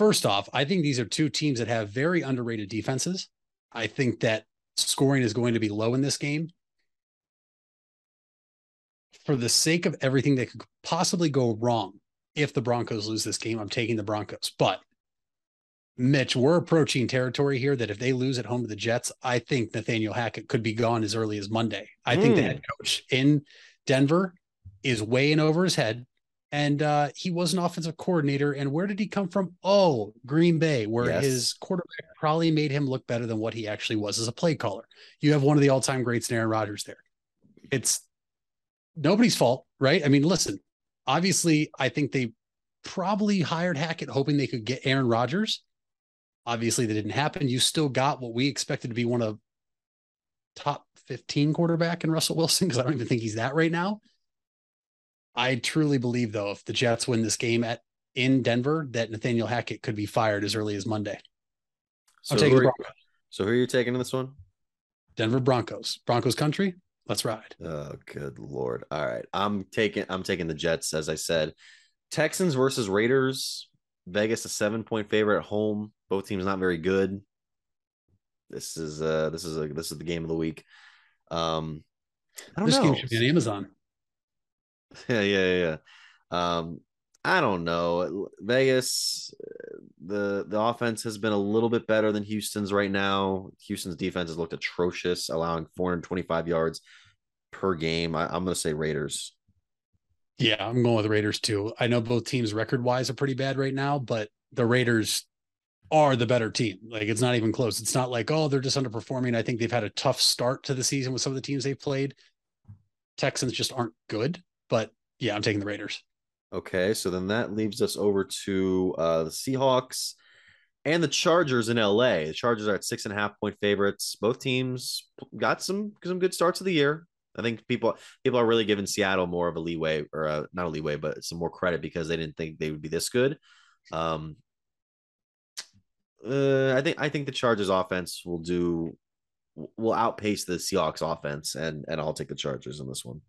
B: First off, I think these are two teams that have very underrated defenses. I think that scoring is going to be low in this game. For the sake of everything that could possibly go wrong if the Broncos lose this game, I'm taking the Broncos. But Mitch, we're approaching territory here that if they lose at home to the Jets, I think Nathaniel Hackett could be gone as early as Monday. I mm. think the hmm. head coach in Denver is way in over his head. And uh, he was an offensive coordinator. And where did he come from? Oh, Green Bay, where
A: Yes.
B: his quarterback probably made him look better than what he actually was as a play caller. You have one of the all time greats in Aaron Rodgers there. It's nobody's fault, right? I mean, listen, obviously, I think they probably hired Hackett hoping they could get Aaron Rodgers. Obviously, that didn't happen. You still got what we expected to be one of top 15 quarterback in Russell Wilson, because I don't even think he's that right now. I truly believe, though, if the Jets win this game at in Denver, that Nathaniel Hackett could be fired as early as Monday.
A: So, who
B: the
A: are,
B: Broncos.
A: so who are you taking in this one?
B: Denver Broncos. Broncos country. Let's ride.
A: Oh, good lord! All right, I'm taking I'm taking the Jets as I said. Texans versus Raiders. Vegas a seven point favorite at home. Both teams not very good. This is uh this is a this is the game of the week. Um, I don't
B: This
A: know.
B: game should be on Amazon.
A: yeah, yeah, yeah. Um, I don't know. Vegas, the the offense has been a little bit better than Houston's right now. Houston's defense has looked atrocious, allowing 425 yards per game. I, I'm going to say Raiders.
B: Yeah, I'm going with Raiders too. I know both teams record wise are pretty bad right now, but the Raiders are the better team. Like it's not even close. It's not like, oh, they're just underperforming. I think they've had a tough start to the season with some of the teams they've played. Texans just aren't good, but yeah, I'm taking the Raiders.
A: Okay, so then that leaves us over to uh, the Seahawks and the Chargers in LA. The Chargers are at six and a half point favorites. Both teams got some some good starts of the year. I think people people are really giving Seattle more of a leeway, or uh not a leeway, but some more credit because they didn't think they would be this good. Um, uh, I think I think the Chargers offense will do will outpace the Seahawks offense, and and I'll take the Chargers in this one.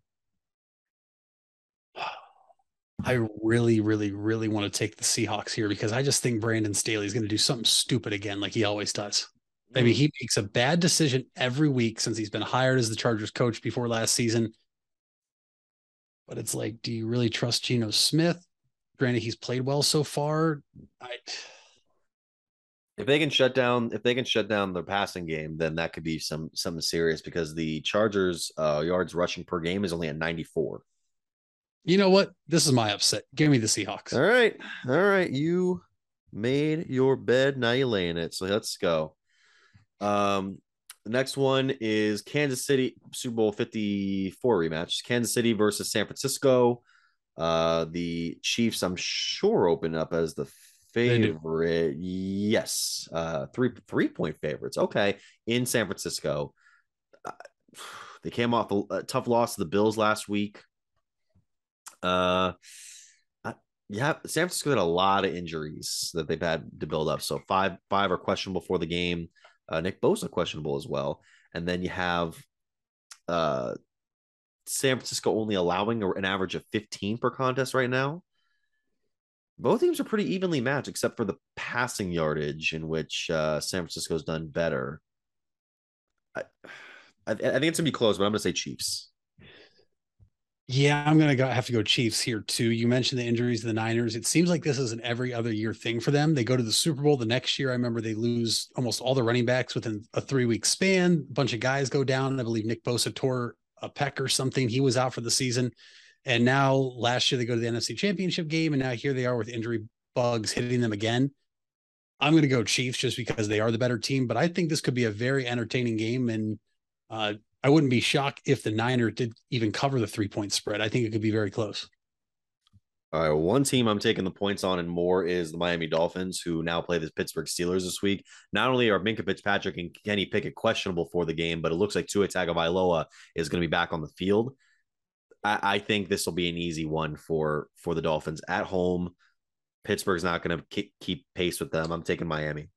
B: I really, really, really want to take the Seahawks here because I just think Brandon Staley is going to do something stupid again, like he always does. I mean, he makes a bad decision every week since he's been hired as the Chargers coach before last season. But it's like, do you really trust Geno Smith? Granted, he's played well so far. I
A: If they can shut down, if they can shut down the passing game, then that could be some something serious because the Chargers' uh, yards rushing per game is only at 94.
B: You know what? This is my upset. Give me the Seahawks.
A: All right, all right, you made your bed, now you lay in it. So let's go. Um, the next one is Kansas City Super Bowl 54 rematch. Kansas City versus San Francisco. Uh, the Chiefs, I'm sure, open up as the favorite. Yes, uh, three three point favorites. Okay, in San Francisco. Uh, They came off a, a tough loss to the Bills last week. Uh, yeah, San Francisco had a lot of injuries that they've had to build up. So five five are questionable for the game. Uh, Nick Bosa questionable as well, and then you have uh, San Francisco only allowing an average of 15 per contest right now. Both teams are pretty evenly matched, except for the passing yardage, in which uh, San Francisco's done better. I, I, I think it's gonna be close, but I'm gonna say Chiefs.
B: Yeah, I'm gonna go, have to go Chiefs here too. You mentioned the injuries of the Niners. It seems like this is an every other year thing for them. They go to the Super Bowl the next year. I remember they lose almost all the running backs within a three week span. A bunch of guys go down. I believe Nick Bosa tore a pec or something. He was out for the season. And now last year they go to the NFC Championship game, and now here they are with injury bugs hitting them again. I'm going to go Chiefs just because they are the better team, but I think this could be a very entertaining game. And uh, I wouldn't be shocked if the Niner did even cover the three point spread. I think it could be very close.
A: All right, one team I'm taking the points on and more is the Miami Dolphins, who now play the Pittsburgh Steelers this week. Not only are Minkah Fitzpatrick and Kenny Pickett questionable for the game, but it looks like Tua Tagovailoa is going to be back on the field. I, I think this will be an easy one for for the Dolphins at home. Pittsburgh's not going to keep pace with them. I'm taking Miami.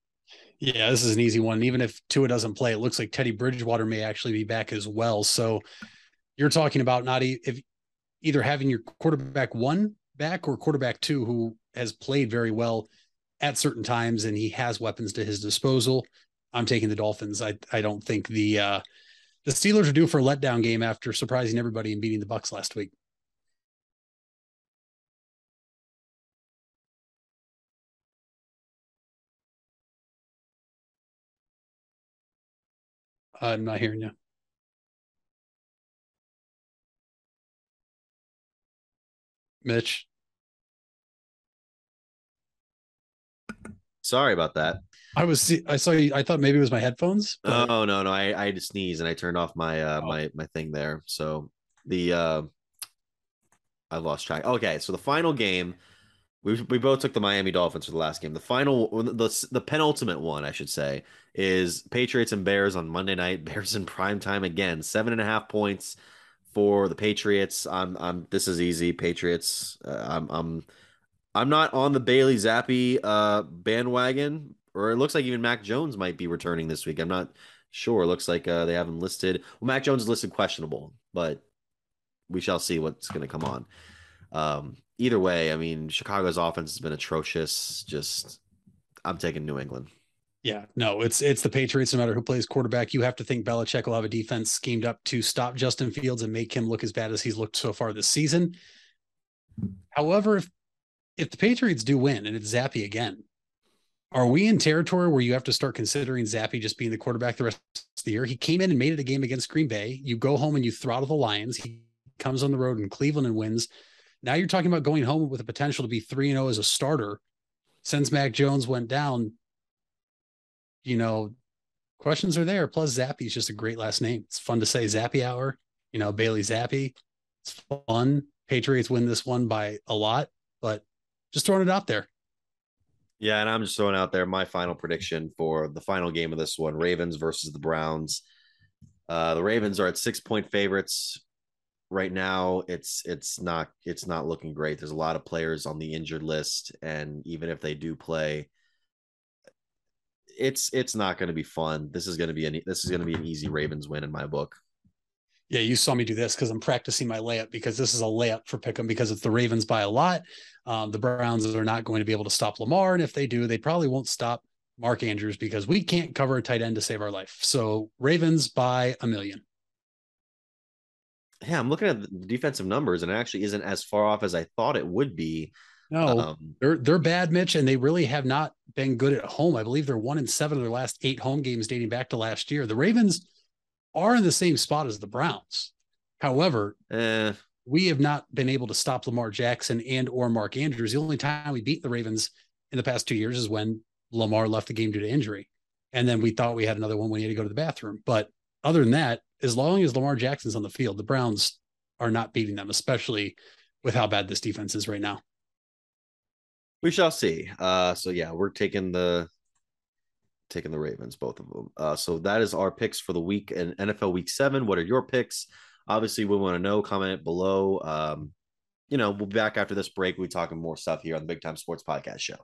B: Yeah, this is an easy one. Even if Tua doesn't play, it looks like Teddy Bridgewater may actually be back as well. So you're talking about not e- if either having your quarterback one back or quarterback two who has played very well at certain times and he has weapons to his disposal. I'm taking the Dolphins. I I don't think the uh the Steelers are due for a letdown game after surprising everybody and beating the Bucks last week. I'm not hearing you. Mitch.
A: Sorry about that.
B: I was see, I saw you. I thought maybe it was my headphones.
A: But... Oh no no! I I had to sneeze and I turned off my uh oh. my my thing there. So the uh I lost track. Okay, so the final game we, we both took the Miami Dolphins for the last game. The final, the the penultimate one, I should say, is Patriots and Bears on Monday night. Bears in prime time again. Seven and a half points for the Patriots. I'm I'm this is easy. Patriots. Uh, I'm I'm I'm not on the Bailey Zappe uh, bandwagon, or it looks like even Mac Jones might be returning this week. I'm not sure. It looks like uh, they haven't listed. Well, Mac Jones is listed questionable, but we shall see what's going to come on. Um, either way, I mean, Chicago's offense has been atrocious. Just, I'm taking New England.
B: Yeah, no, it's it's the Patriots. No matter who plays quarterback, you have to think Belichick will have a defense schemed up to stop Justin Fields and make him look as bad as he's looked so far this season. However, if if the Patriots do win and it's Zappe again, are we in territory where you have to start considering Zappe just being the quarterback the rest of the year? He came in and made it a game against Green Bay. You go home and you throttle the Lions. He comes on the road in Cleveland and wins. Now you're talking about going home with a potential to be 3 0 as a starter. Since Mac Jones went down, you know, questions are there. Plus, Zappe is just a great last name. It's fun to say Zappy Hour, you know, Bailey Zappy. It's fun. Patriots win this one by a lot, but just throwing it out there.
A: Yeah, and I'm just throwing out there my final prediction for the final game of this one Ravens versus the Browns. Uh, the Ravens are at six point favorites right now. It's it's not it's not looking great. There's a lot of players on the injured list, and even if they do play, it's it's not going to be fun. This is going to be an this is going to be an easy Ravens win in my book.
B: Yeah, you saw me do this because I'm practicing my layup because this is a layup for Pick'em because it's the Ravens by a lot. Um, the Browns are not going to be able to stop Lamar, and if they do, they probably won't stop Mark Andrews because we can't cover a tight end to save our life. So Ravens by a million.
A: Yeah, I'm looking at the defensive numbers, and it actually isn't as far off as I thought it would be.
B: No, um, they're they're bad, Mitch, and they really have not been good at home. I believe they're one in seven of their last eight home games dating back to last year. The Ravens are in the same spot as the Browns. However,
A: eh.
B: we have not been able to stop Lamar Jackson and or Mark Andrews. The only time we beat the Ravens in the past two years is when Lamar left the game due to injury. And then we thought we had another one when he had to go to the bathroom. But other than that, as long as Lamar Jackson's on the field, the Browns are not beating them, especially with how bad this defense is right now.
A: We shall see. Uh, so yeah, we're taking the taking the Ravens, both of them. Uh, so that is our picks for the week and NFL Week Seven. What are your picks? Obviously, we want to know. Comment below. Um, you know, we'll be back after this break. We'll be talking more stuff here on the Big Time Sports Podcast Show.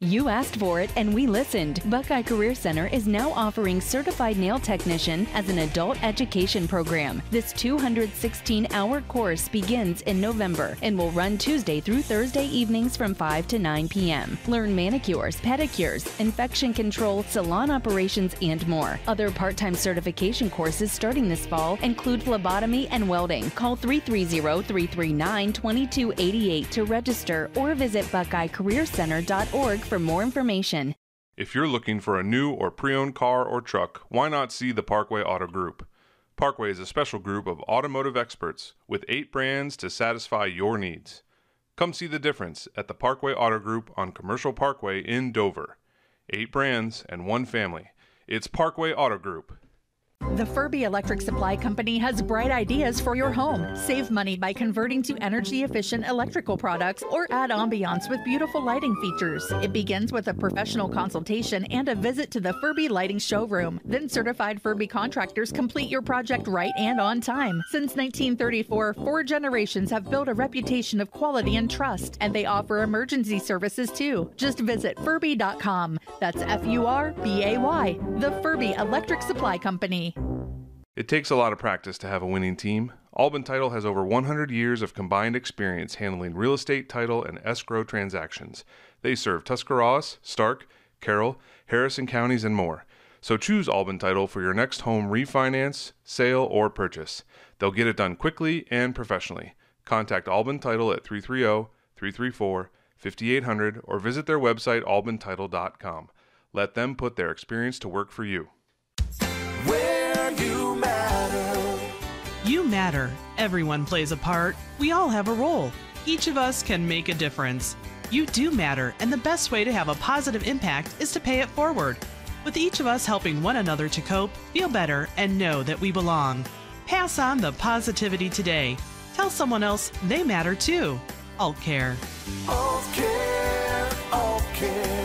D: You asked for it and we listened. Buckeye Career Center is now offering Certified Nail Technician as an adult education program. This 216 hour course begins in November and will run Tuesday through Thursday evenings from 5 to 9 p.m. Learn manicures, pedicures, infection control, salon operations, and more. Other part time certification courses starting this fall include phlebotomy and welding. Call 330 339 2288 to register or visit BuckeyeCareerCenter.org for more information.
H: If you're looking for a new or pre owned car or truck, why not see the Parkway Auto Group? Parkway is a special group of automotive experts with eight brands to satisfy your needs. Come see the difference at the Parkway Auto Group on Commercial Parkway in Dover. Eight brands and one family. It's Parkway Auto Group.
I: The Furbay Electric Supply Company has bright ideas for your home. Save money by converting to energy efficient electrical products or add ambiance with beautiful lighting features. It begins with a professional consultation and a visit to the Furbay Lighting Showroom. Then certified Furbay contractors complete your project right and on time. Since 1934, four generations have built a reputation of quality and trust, and they offer emergency services too. Just visit Furbay.com. That's F U R B A Y, the Furbay Electric Supply Company.
H: It takes a lot of practice to have a winning team. Albin Title has over 100 years of combined experience handling real estate, title, and escrow transactions. They serve Tuscarawas, Stark, Carroll, Harrison counties, and more. So choose Albin Title for your next home refinance, sale, or purchase. They'll get it done quickly and professionally. Contact Albin Title at 330 334 5800 or visit their website albintitle.com. Let them put their experience to work for you.
J: You matter. You matter. Everyone plays a part. We all have a role. Each of us can make a difference. You do matter, and the best way to have a positive impact is to pay it forward. With each of us helping one another to cope, feel better, and know that we belong. Pass on the positivity today. Tell someone else they matter too. Alt Care.
K: Alt Care, Alt Care.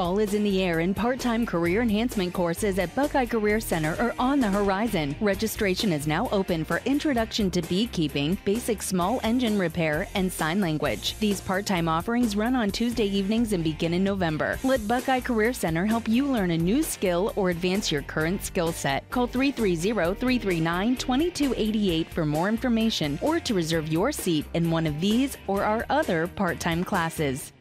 L: Fall is in the air and part time career enhancement courses at Buckeye Career Center are on the horizon. Registration is now open for Introduction to Beekeeping, Basic Small Engine Repair, and Sign Language. These part time offerings run on Tuesday evenings and begin in November. Let Buckeye Career Center help you learn a new skill or advance your current skill set. Call 330 339 2288 for more information or to reserve your seat in one of these or our other part time classes.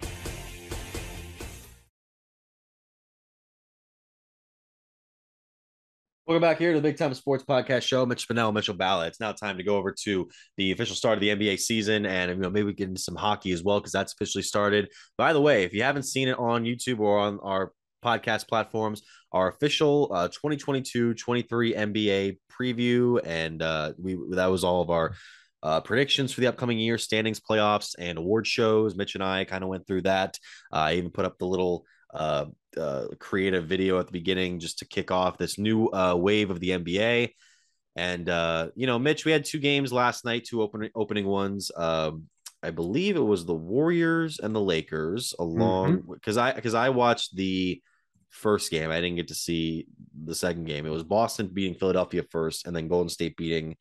A: Welcome back here to the Big Time Sports Podcast Show. Mitch Spinell, Mitchell Balla. It's now time to go over to the official start of the NBA season, and you know maybe get into some hockey as well because that's officially started. By the way, if you haven't seen it on YouTube or on our podcast platforms, our official uh, 2022-23 NBA preview, and uh, we that was all of our uh, predictions for the upcoming year, standings, playoffs, and award shows. Mitch and I kind of went through that. Uh, I even put up the little uh, uh, creative video at the beginning just to kick off this new uh, wave of the NBA. And uh, you know, Mitch, we had two games last night, two opening opening ones. Um, I believe it was the Warriors and the Lakers, along because I because I watched the first game. I didn't get to see the second game. It was Boston beating Philadelphia first, and then Golden State beating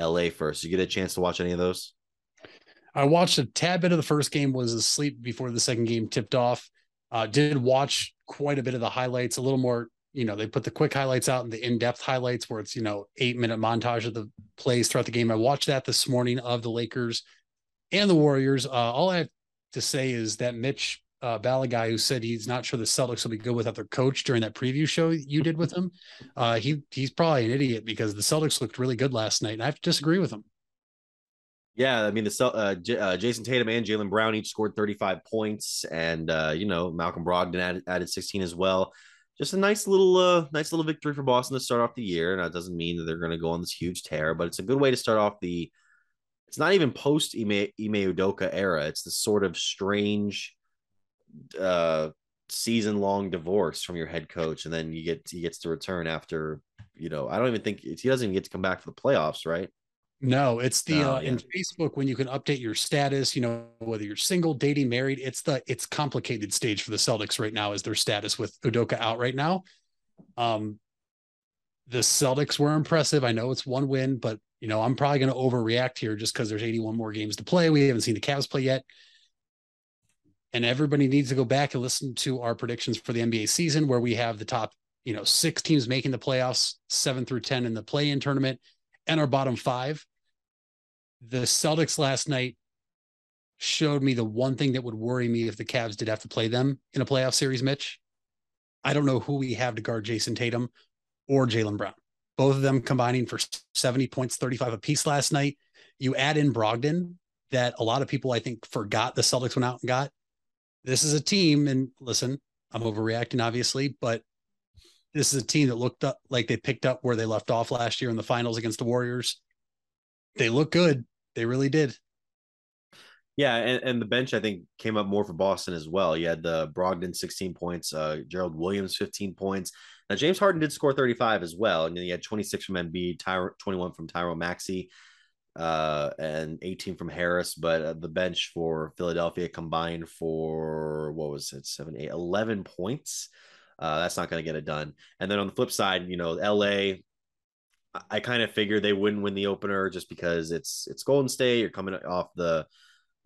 A: LA first. You get a chance to watch any of those?
B: I watched a tad bit of the first game, was asleep before the second game tipped off. Uh, did watch quite a bit of the highlights, a little more, you know, they put the quick highlights out and the in-depth highlights where it's, you know, eight minute montage of the plays throughout the game. I watched that this morning of the Lakers and the Warriors. Uh, all I have to say is that Mitch uh, who said he's not sure the Celtics will be good without their coach during that preview show you did with him. Uh, he he's probably an idiot because the Celtics looked really good last night, and I have to disagree with him.
A: Yeah, I mean the uh, J- uh, Jayson Tatum and Jaylen Brown each scored 35 points, and uh, you know Malcolm Brogdon added, added 16 as well. Just a nice little, uh, nice little victory for Boston to start off the year. And it doesn't mean that they're going to go on this huge tear, but it's a good way to start off the. It's not even post Ime, Ime Udoka era. It's this sort of strange, uh, season long divorce from your head coach, and then you get he gets to return after you know I don't even think he doesn't even get to come back for the playoffs, right?
B: No, it's the
A: No,
B: uh, in Facebook when you can update your status. You know whether you're single, dating, married. It's the it's complicated stage for the Celtics right now. Is their status with Udoka out right now? Um, the Celtics were impressive. I know it's one win, but you know I'm probably going to overreact here just because there's 81 more games to play. We haven't seen the Cavs play yet, and everybody needs to go back and listen to our predictions for the NBA season, where we have the top you know six teams making the playoffs, seven through ten in the play-in tournament, and our bottom five the Celtics last night showed me the one thing that would worry me if the Cavs did have to play them in a playoff series, Mitch. I don't know who we have to guard Jayson Tatum or Jaylen Brown. Both of them combining for 70 points, 35 apiece last night. You add in Brogdon, that a lot of people I think forgot the Celtics went out and got. This is a team, and listen, I'm overreacting, obviously, but this is a team that looked up like they picked up where they left off last year in the finals against the Warriors. They look good. They really did.
A: Yeah, and, and the bench I think came up more for Boston as well. You had the Brogdon 16 points, uh, Gerald Williams 15 points. Now James Harden did score 35 as well, and then you had 26 from Embiid, Tyro, 21 from Tyrone Maxey, uh, and 18 from Harris. But uh, the bench for Philadelphia combined for what was it, seven, eight, 11 points. Uh, that's not going to get it done. And then on the flip side, you know, LA I kind of figured they wouldn't win the opener just because it's it's Golden State. You're coming off the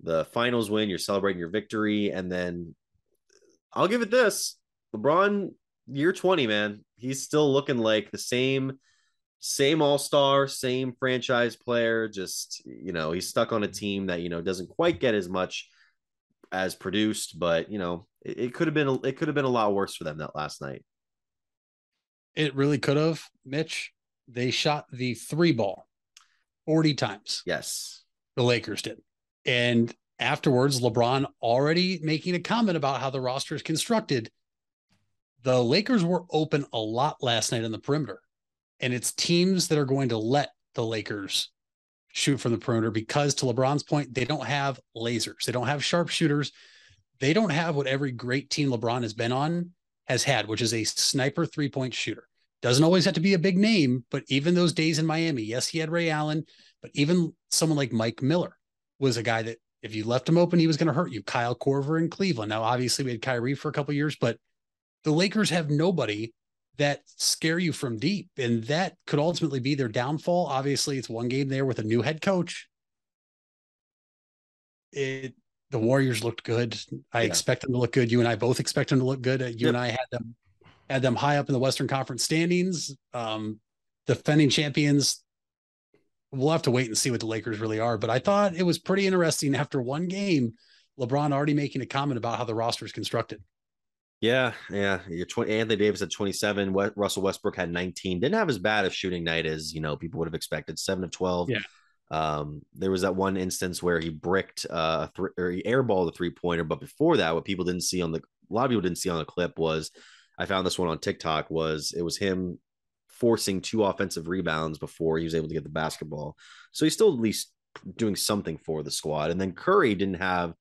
A: the finals win. You're celebrating your victory, and then I'll give it this: LeBron, year twenty, man, he's still looking like the same same all star, same franchise player. Just you know, he's stuck on a team that you know doesn't quite get as much as produced, but you know, it, it could have been it could have been a lot worse for them that last night.
B: It really could have, Mitch they shot the three ball 40 times.
A: Yes.
B: The Lakers did. And afterwards, LeBron already making a comment about how the roster is constructed. The Lakers were open a lot last night on the perimeter. And it's teams that are going to let the Lakers shoot from the perimeter because, to LeBron's point, they don't have lasers, they don't have sharpshooters, they don't have what every great team LeBron has been on has had, which is a sniper three point shooter. Doesn't always have to be a big name, but even those days in Miami, yes, he had Ray Allen, but even someone like Mike Miller was a guy that if you left him open, he was going to hurt you. Kyle Korver in Cleveland. Now, obviously, we had Kyrie for a couple years, but the Lakers have nobody that scare you from deep, and that could ultimately be their downfall. Obviously, it's one game there with a new head coach. It the Warriors looked good. I
A: Yeah.
B: expect them to look good. You and I both expect them to look good. Uh, you
A: Yep.
B: and I had them had them high up in the Western Conference standings. Um, defending champions. We'll have to wait and see what the Lakers really are. But I thought it was pretty interesting after one game, LeBron already making a comment about how the roster is constructed.
A: Yeah, yeah. You're 20, Anthony Davis had 27. West, Russell Westbrook had 19. Didn't have as bad a shooting night as you know people would have expected. Seven of 12.
B: Yeah.
A: Um, there was that one instance where he bricked uh th- or he airballed a three pointer, but before that, what people didn't see on the a lot of people didn't see on the clip was I found this one on TikTok was it was him forcing two offensive rebounds before he was able to get the basketball. So he's still at least doing something for the squad. And then Curry didn't have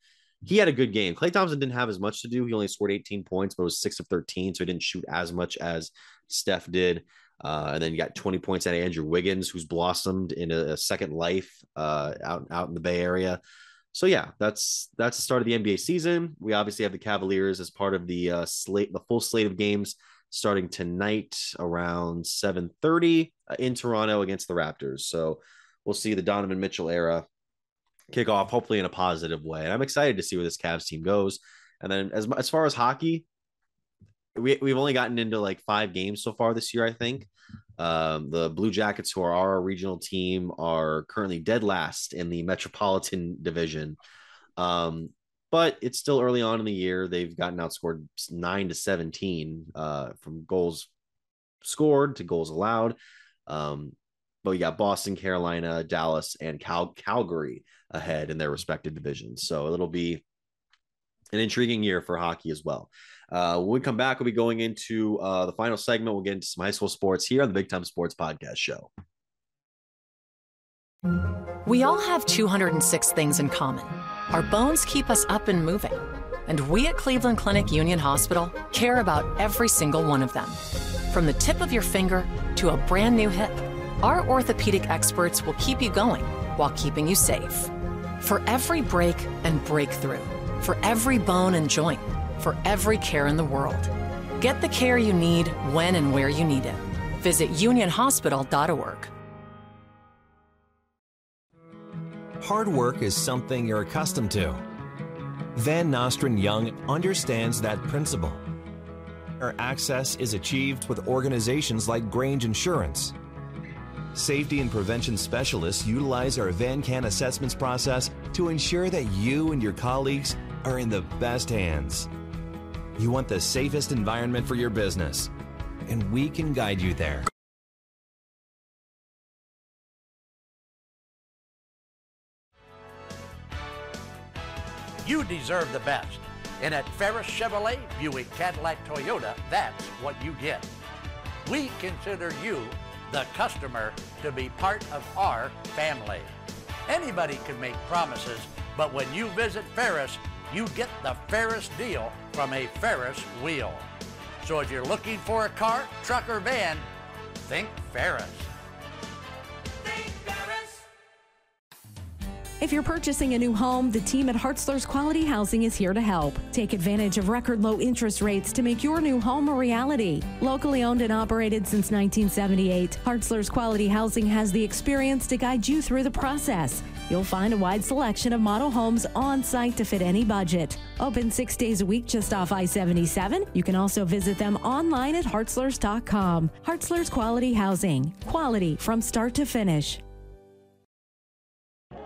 A: he had a good game. Klay Thompson didn't have as much to do. He only scored 18 points, but it was six of 13, so he didn't shoot as much as Steph did. Uh, and then you got 20 points out of Andrew Wiggins, who's blossomed in a, a second life uh, out out in the Bay Area. So yeah, that's that's the start of the NBA season. We obviously have the Cavaliers as part of the uh, slate, the full slate of games starting tonight around 7:30 uh, in Toronto against the Raptors. So we'll see the Donovan Mitchell era kick off, hopefully in a positive way. And I'm excited to see where this Cavs team goes. And then as as far as hockey, we we've only gotten into like five games so far this year, I think. Um, the Blue Jackets, who are our regional team, are currently dead last in the Metropolitan Division. Um, but it's still early on in the year. They've gotten outscored nine to 17 uh, from goals scored to goals allowed. Um, but we got Boston, Carolina, Dallas, and Cal- Calgary ahead in their respective divisions. So it'll be an intriguing year for hockey as well. Uh, when we come back, we'll be going into uh, the final segment. We'll get into some high school sports here on the Big Time Sports Podcast Show.
G: We all have 206 things in common. Our bones keep us up and moving. And we at Cleveland Clinic Union Hospital care about every single one of them. From the tip of your finger to a brand new hip, our orthopedic experts will keep you going while keeping you safe. For every break and breakthrough, for every bone and joint, for every care in the world. Get the care you need when and where you need it. Visit unionhospital.org.
F: Hard work is something you're accustomed to. Van Nostrand Young understands that principle. Our access is achieved with organizations like Grange Insurance. Safety and prevention specialists utilize our VanCan assessments process to ensure that you and your colleagues are in the best hands. You want the safest environment for your business, and we can guide you there.
E: You deserve the best. And at Ferris Chevrolet, Buick, Cadillac, Toyota, that's what you get. We consider you, the customer, to be part of our family. Anybody can make promises, but when you visit Ferris, you get the Ferris deal from a Ferris wheel. So if you're looking for a car, truck, or van, think Ferris.
D: If you're purchasing a new home, the team at Hartzler's Quality Housing is here to help. Take advantage of record low interest rates to make your new home a reality. Locally owned and operated since 1978, Hartzler's Quality Housing has the experience to guide you through the process. You'll find a wide selection of model homes on site to fit any budget. Open six days a week just off I 77. You can also visit them online at hartzlers.com. Hartzler's Quality Housing. Quality from start to finish.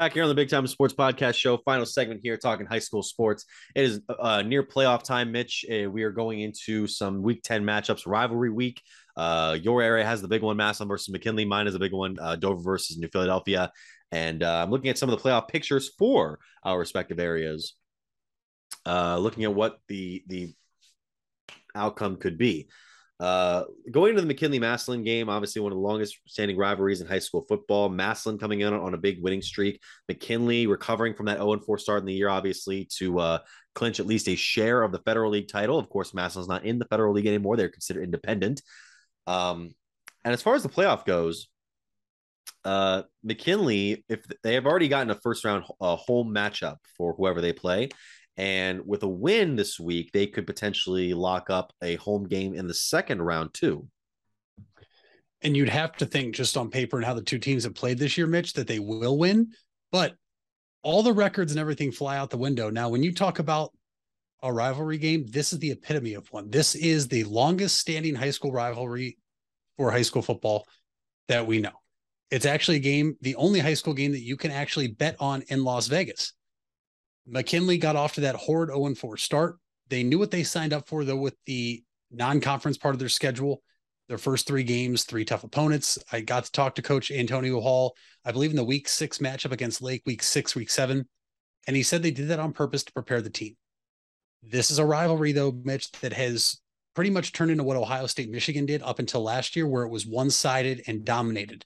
A: Back here on the Big Time Sports Podcast Show, final segment here, talking high school sports. It is uh, near playoff time, Mitch. Uh, we are going into some Week Ten matchups, rivalry week. Uh, your area has the big one, Massillon versus McKinley. Mine is a big one, uh, Dover versus New Philadelphia. And uh, I'm looking at some of the playoff pictures for our respective areas. Uh, looking at what the the outcome could be. Uh, going to the McKinley Massillon game, obviously one of the longest standing rivalries in high school football. Massillon coming in on a big winning streak. McKinley recovering from that 0 4 start in the year, obviously, to uh, clinch at least a share of the Federal League title. Of course, Massillon's not in the Federal League anymore. They're considered independent. Um, and as far as the playoff goes, uh, McKinley, if they have already gotten a first round uh, home matchup for whoever they play, and with a win this week, they could potentially lock up a home game in the second round, too.
B: And you'd have to think just on paper and how the two teams have played this year, Mitch, that they will win. But all the records and everything fly out the window. Now, when you talk about a rivalry game, this is the epitome of one. This is the longest standing high school rivalry for high school football that we know. It's actually a game, the only high school game that you can actually bet on in Las Vegas. McKinley got off to that horrid 0 4 start. They knew what they signed up for, though, with the non conference part of their schedule. Their first three games, three tough opponents. I got to talk to Coach Antonio Hall, I believe, in the week six matchup against Lake, week six, week seven. And he said they did that on purpose to prepare the team. This is a rivalry, though, Mitch, that has pretty much turned into what Ohio State Michigan did up until last year, where it was one sided and dominated.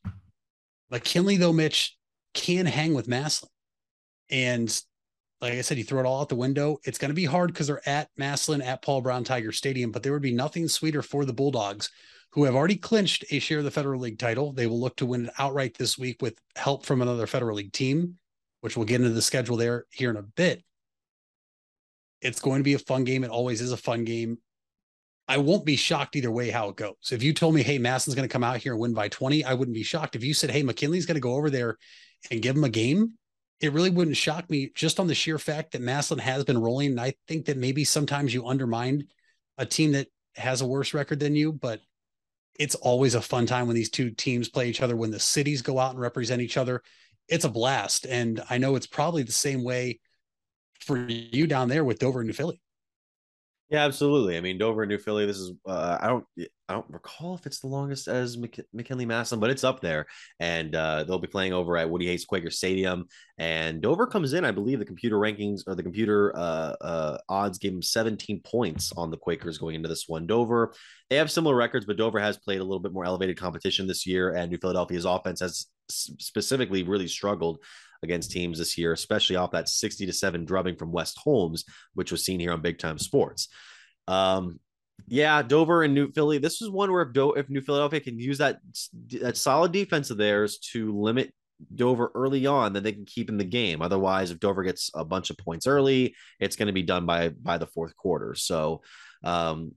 B: McKinley, though, Mitch can hang with Massillon. And like I said, you throw it all out the window. It's going to be hard because they're at Massillon at Paul Brown Tiger Stadium, but there would be nothing sweeter for the Bulldogs, who have already clinched a share of the Federal League title. They will look to win it outright this week with help from another Federal League team, which we'll get into the schedule there here in a bit. It's going to be a fun game. It always is a fun game. I won't be shocked either way how it goes. If you told me, hey, Massillon's going to come out here and win by 20, I wouldn't be shocked. If you said, hey, McKinley's going to go over there and give him a game, it really wouldn't shock me just on the sheer fact that Massillon has been rolling. And I think that maybe sometimes you undermine a team that has a worse record than you, but it's always a fun time when these two teams play each other, when the cities go out and represent each other. It's a blast. And I know it's probably the same way for you down there with Dover and New Philly.
A: Yeah, absolutely. I mean, Dover and New Philly. This is uh, I don't I don't recall if it's the longest as Mc- McKinley Massillon, but it's up there. And uh, they'll be playing over at Woody Hayes Quaker Stadium. And Dover comes in, I believe, the computer rankings or the computer uh, uh, odds gave them 17 points on the Quakers going into this one. Dover, they have similar records, but Dover has played a little bit more elevated competition this year, and New Philadelphia's offense has specifically really struggled against teams this year, especially off that 60 to 7 drubbing from West Holmes, which was seen here on Big Time Sports. Um, yeah, Dover and New Philly. This is one where if, Do- if New Philadelphia can use that that solid defense of theirs to limit Dover early on, then they can keep in the game. Otherwise, if Dover gets a bunch of points early, it's going to be done by by the fourth quarter. So um,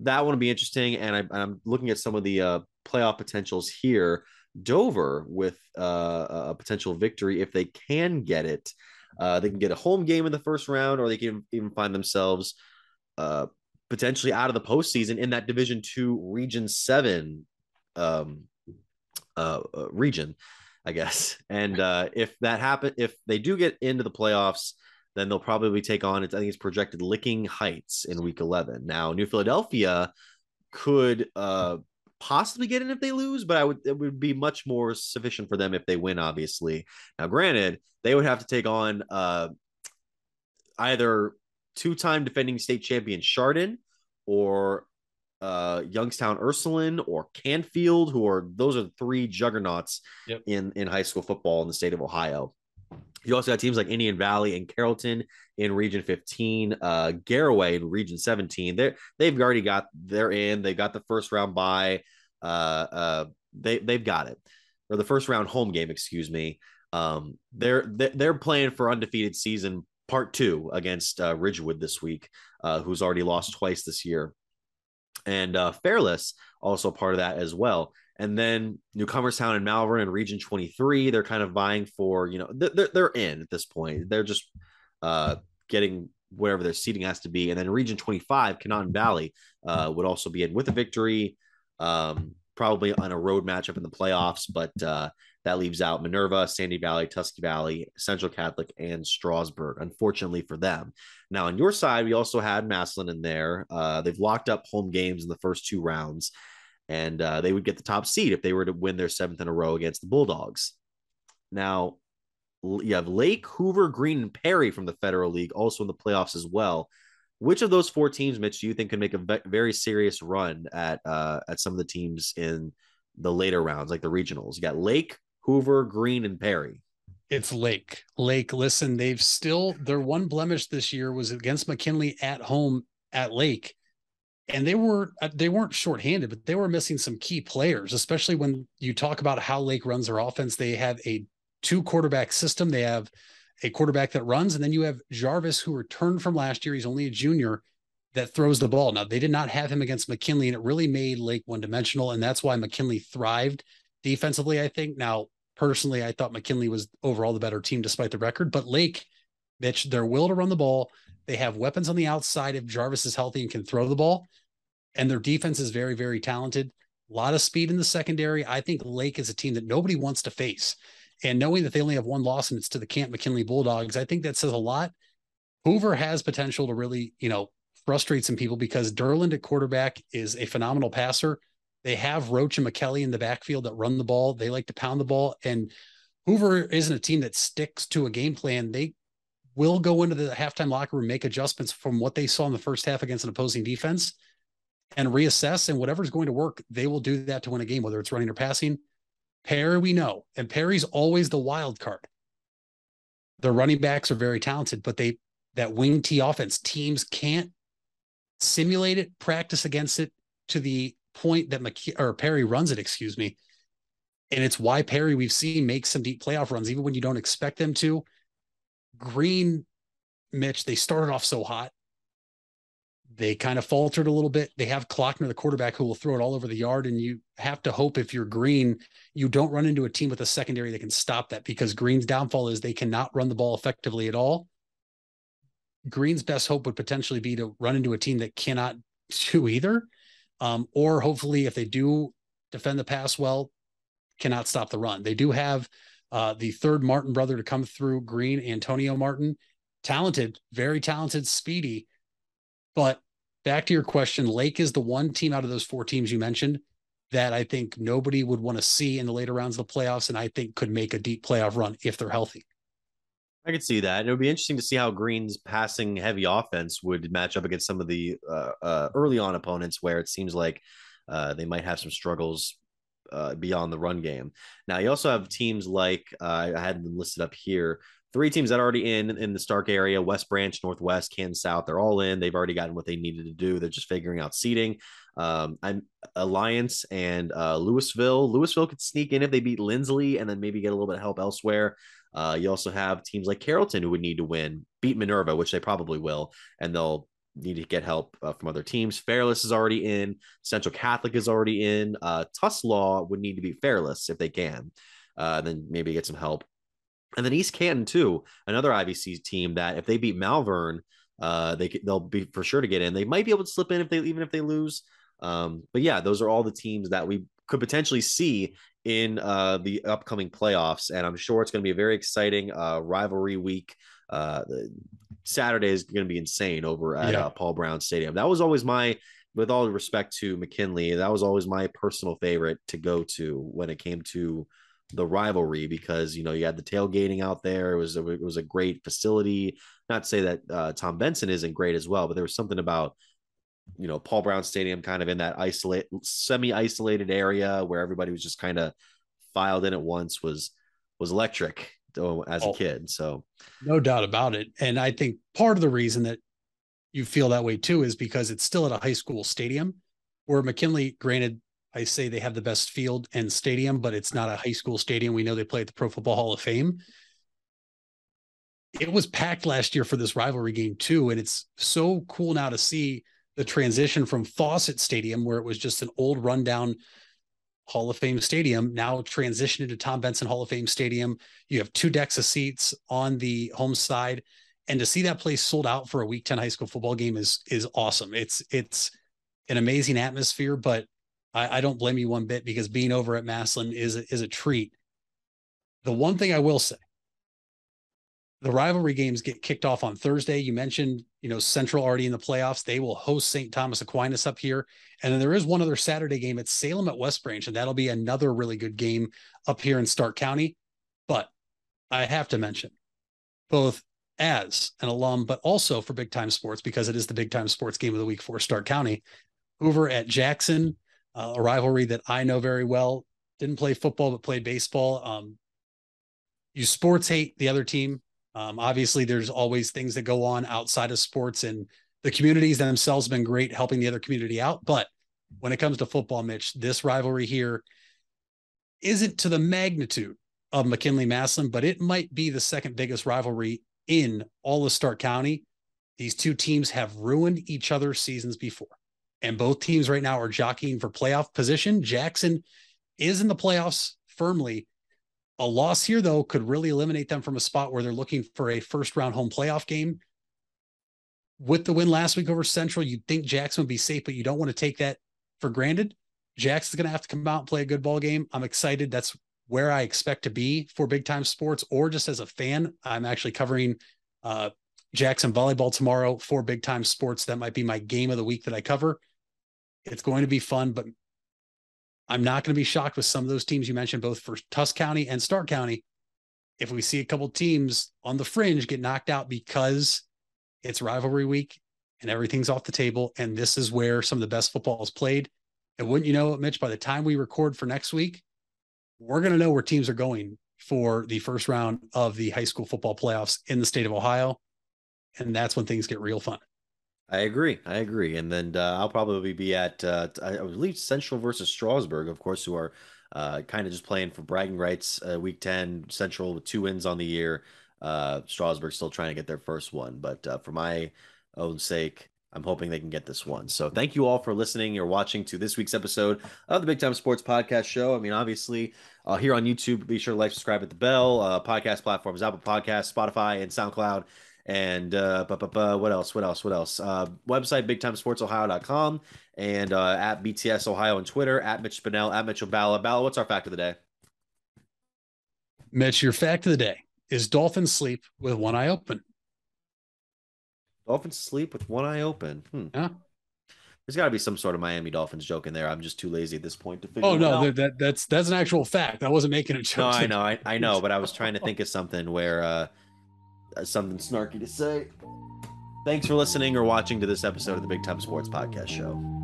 A: that one will be interesting. And I, am looking at some of the uh, playoff potentials here. Dover with uh, a potential victory if they can get it. Uh, they can get a home game in the first round, or they can even find themselves uh, potentially out of the postseason in that Division Two Region Seven um, uh, uh, region, I guess. And uh, if that happen, if they do get into the playoffs, then they'll probably take on. I think it's projected Licking Heights in Week Eleven. Now, New Philadelphia could uh, possibly get in if they lose, but I would it would be much more sufficient for them if they win. Obviously, now granted, they would have to take on uh, either two-time defending state champion Chardon or uh, Youngstown Ursuline or Canfield, who are those are the three juggernauts yep. in in high school football in the state of Ohio. You also got teams like Indian Valley and Carrollton in Region 15, uh, Garaway in Region 17. They they've already got they're in. They got the first round bye. Uh, uh, they they've got it, or the first round home game. Excuse me. Um, they're they're playing for undefeated season part two against uh, Ridgewood this week, uh, who's already lost twice this year, and uh, Fairless also part of that as well. And then Newcomerstown and Malvern and Region 23, they're kind of vying for, you know, they're, they're in at this point. They're just uh, getting whatever their seating has to be. And then Region 25, Conotton Valley, uh, would also be in with a victory, um, probably on a road matchup in the playoffs. But uh, that leaves out Minerva, Sandy Valley, Tusky Valley, Central Catholic, and Strasburg, unfortunately for them. Now, on your side, we also had Massillon in there. Uh, they've locked up home games in the first two rounds, and uh, they would get the top seed if they were to win their seventh in a row against the Bulldogs. Now, you have Lake, Hoover, Green, and Perry from the Federal League also in the playoffs as well. Which of those four teams, Mitch, do you think can make a very serious run at uh, at some of the teams in the later rounds, like the regionals? You got Lake, Hoover, Green, and Perry.
B: It's Lake. Lake, listen, they've still their one blemish this year was against McKinley at home at Lake. And they were uh, they weren't shorthanded, but they were missing some key players, especially when you talk about how Lake runs their offense. They have a two quarterback system. They have a quarterback that runs, and then you have Jarvis, who returned from last year. He's only a junior that throws the ball. Now, they did not have him against McKinley, and it really made Lake one dimensional. And that's why McKinley thrived defensively, I think. Now, personally, I thought McKinley was overall the better team despite the record, but Lake, Mitch, their will to run the ball. They have weapons on the outside if Jarvis is healthy and can throw the ball. And their defense is very, very talented. A lot of speed in the secondary. I think Lake is a team that nobody wants to face. And knowing that they only have one loss and it's to the Canton McKinley Bulldogs, I think that says a lot. Hoover has potential to really, you know, frustrate some people because Derland at quarterback is a phenomenal passer. They have Roach and McKelly in the backfield that run the ball. They like to pound the ball. And Hoover isn't a team that sticks to a game plan. They will go into the halftime locker room, make adjustments from what they saw in the first half against an opposing defense and reassess. And whatever's going to work, they will do that to win a game, whether it's running or passing. Perry, we know, and Perry's always the wild card. The running backs are very talented, but they that wing T offense teams can't simulate it, practice against it to the point that McK- or Perry runs it. Excuse me, and it's why Perry we've seen make some deep playoff runs even when you don't expect them to. Green, Mitch, they started off so hot. They kind of faltered a little bit. They have Klockner, the quarterback, who will throw it all over the yard. And you have to hope if you're Green, you don't run into a team with a secondary that can stop that because Green's downfall is they cannot run the ball effectively at all. Green's best hope would potentially be to run into a team that cannot do either. Um, or hopefully, if they do defend the pass well, cannot stop the run. They do have uh, the third Martin brother to come through Green, Antonio Martin, talented, very talented, speedy. But back to your question, Lake is the one team out of those four teams you mentioned that I think nobody would want to see in the later rounds of the playoffs, and I think could make a deep playoff run if they're healthy.
A: I could see that. and It would be interesting to see how Green's passing heavy offense would match up against some of the uh, uh, early on opponents where it seems like uh, they might have some struggles uh, beyond the run game. Now, you also have teams like uh, I had them listed up here three teams that are already in in the Stark area: West Branch, Northwest, Canton South. They're all in. They've already gotten what they needed to do. They're just figuring out seating. Um, I'm Alliance and uh, Louisville. Louisville could sneak in if they beat Lindsley and then maybe get a little bit of help elsewhere. Uh, you also have teams like Carrollton who would need to win, beat Minerva, which they probably will, and they'll need to get help uh, from other teams. Fairless is already in. Central Catholic is already in. Uh, Tuslaw would need to beat Fairless if they can. Uh, then maybe get some help and then East Canton too, another IVC team that if they beat Malvern, uh, they they'll be for sure to get in. They might be able to slip in if they even if they lose. Um, but yeah, those are all the teams that we could potentially see in uh, the upcoming playoffs, and I'm sure it's going to be a very exciting uh, rivalry week. Uh, Saturday is going to be insane over at yeah. uh, Paul Brown Stadium. That was always my, with all respect to McKinley, that was always my personal favorite to go to when it came to the rivalry because you know you had the tailgating out there. It was a, it was a great facility. Not to say that uh, Tom Benson isn't great as well, but there was something about you know Paul Brown Stadium kind of in that isolate semi isolated area where everybody was just kind of filed in at once was was electric as a kid. So
B: no doubt about it. And I think part of the reason that you feel that way too is because it's still at a high school stadium where McKinley, granted, I say they have the best field and stadium, but it's not a high school stadium. We know they play at the Pro Football Hall of Fame. It was packed last year for this rivalry game too, and it's so cool now to see the transition from Fawcett Stadium, where it was just an old rundown Hall of Fame stadium, now transitioned to Tom Benson Hall of Fame Stadium. You have two decks of seats on the home side, And to see that place sold out for a week 10 high school football game is is awesome. It's it's an amazing atmosphere, but I, I don't blame you one bit because being over at Massillon is is a treat. The one thing I will say, the rivalry games get kicked off on Thursday. You mentioned, you know, Central already in the playoffs. They will host St. Thomas Aquinas up here. And then there is one other Saturday game at Salem at West Branch, and that'll be another really good game up here in Stark County. But I have to mention both as an alum, but also for big time sports because it is the big time sports game of the week for Stark County. Over at Jackson, uh, a rivalry that I know very well. Didn't play football, but played baseball. Um, you sports hate the other team. Um, obviously, there's always things that go on outside of sports, and the communities themselves have been great helping the other community out. But when it comes to football, Mitch, this rivalry here isn't to the magnitude of McKinley Massillon, but it might be the second biggest rivalry in all of Stark County. These two teams have ruined each other's seasons before, and both teams right now are jockeying for playoff position. Jackson is in the playoffs firmly. A loss here, though, could really eliminate them from a spot where they're looking for a first round home playoff game. With the win last week over Central, you'd think Jackson would be safe, but you don't want to take that for granted. Jackson's going to have to come out and play a good ball game. I'm excited. That's where I expect to be for big time sports, or just as a fan. I'm actually covering uh, Jackson volleyball tomorrow for big time sports. That might be my game of the week that I cover. It's going to be fun, but I'm not going to be shocked with some of those teams you mentioned, both for Tusk County and Stark County. If we see a couple teams on the fringe get knocked out because it's rivalry week and everything's off the table, and this is where some of the best football is played. And wouldn't you know it, Mitch, by the time we record for next week, we're going to know where teams are going for the first round of the high school football playoffs in the state of Ohio. And that's when things get real fun.
A: I agree. I agree. And then uh, I'll probably be at, uh, I believe, Central versus Strasburg, of course, who are uh, kind of just playing for bragging rights. Uh, week 10, Central with two wins on the year. Uh, Strasburg still trying to get their first one. But uh, for my own sake, I'm hoping they can get this one. So thank you all for listening or watching to this week's episode of the Big Time Sports Podcast Show. I mean, obviously, uh, here on YouTube, be sure to like, subscribe, hit the bell. Uh, podcast platforms, Apple Podcasts, Spotify, and SoundCloud. And uh, bu- bu- bu- what else? What else? What else? Uh, website, bigtimesportsohio.com and uh, at BTS Ohio on Twitter, at Mitch Spinell, at Mitchell Balla. Balla, what's our fact of the day?
B: Mitch, your fact of the day is dolphins sleep with one eye open.
A: Dolphins sleep with one eye open. Hmm.
B: Yeah.
A: There's got to be some sort of Miami Dolphins joke in there. I'm just too lazy at this point to figure.
B: Oh
A: it
B: no,
A: out.
B: that, that that's that's an actual fact. I wasn't making a joke.
A: No, I know, I, I know, but I was trying to think of something where uh Uh, something snarky to say. Thanks for listening or watching to this episode of the Big Time Sports Podcast Show.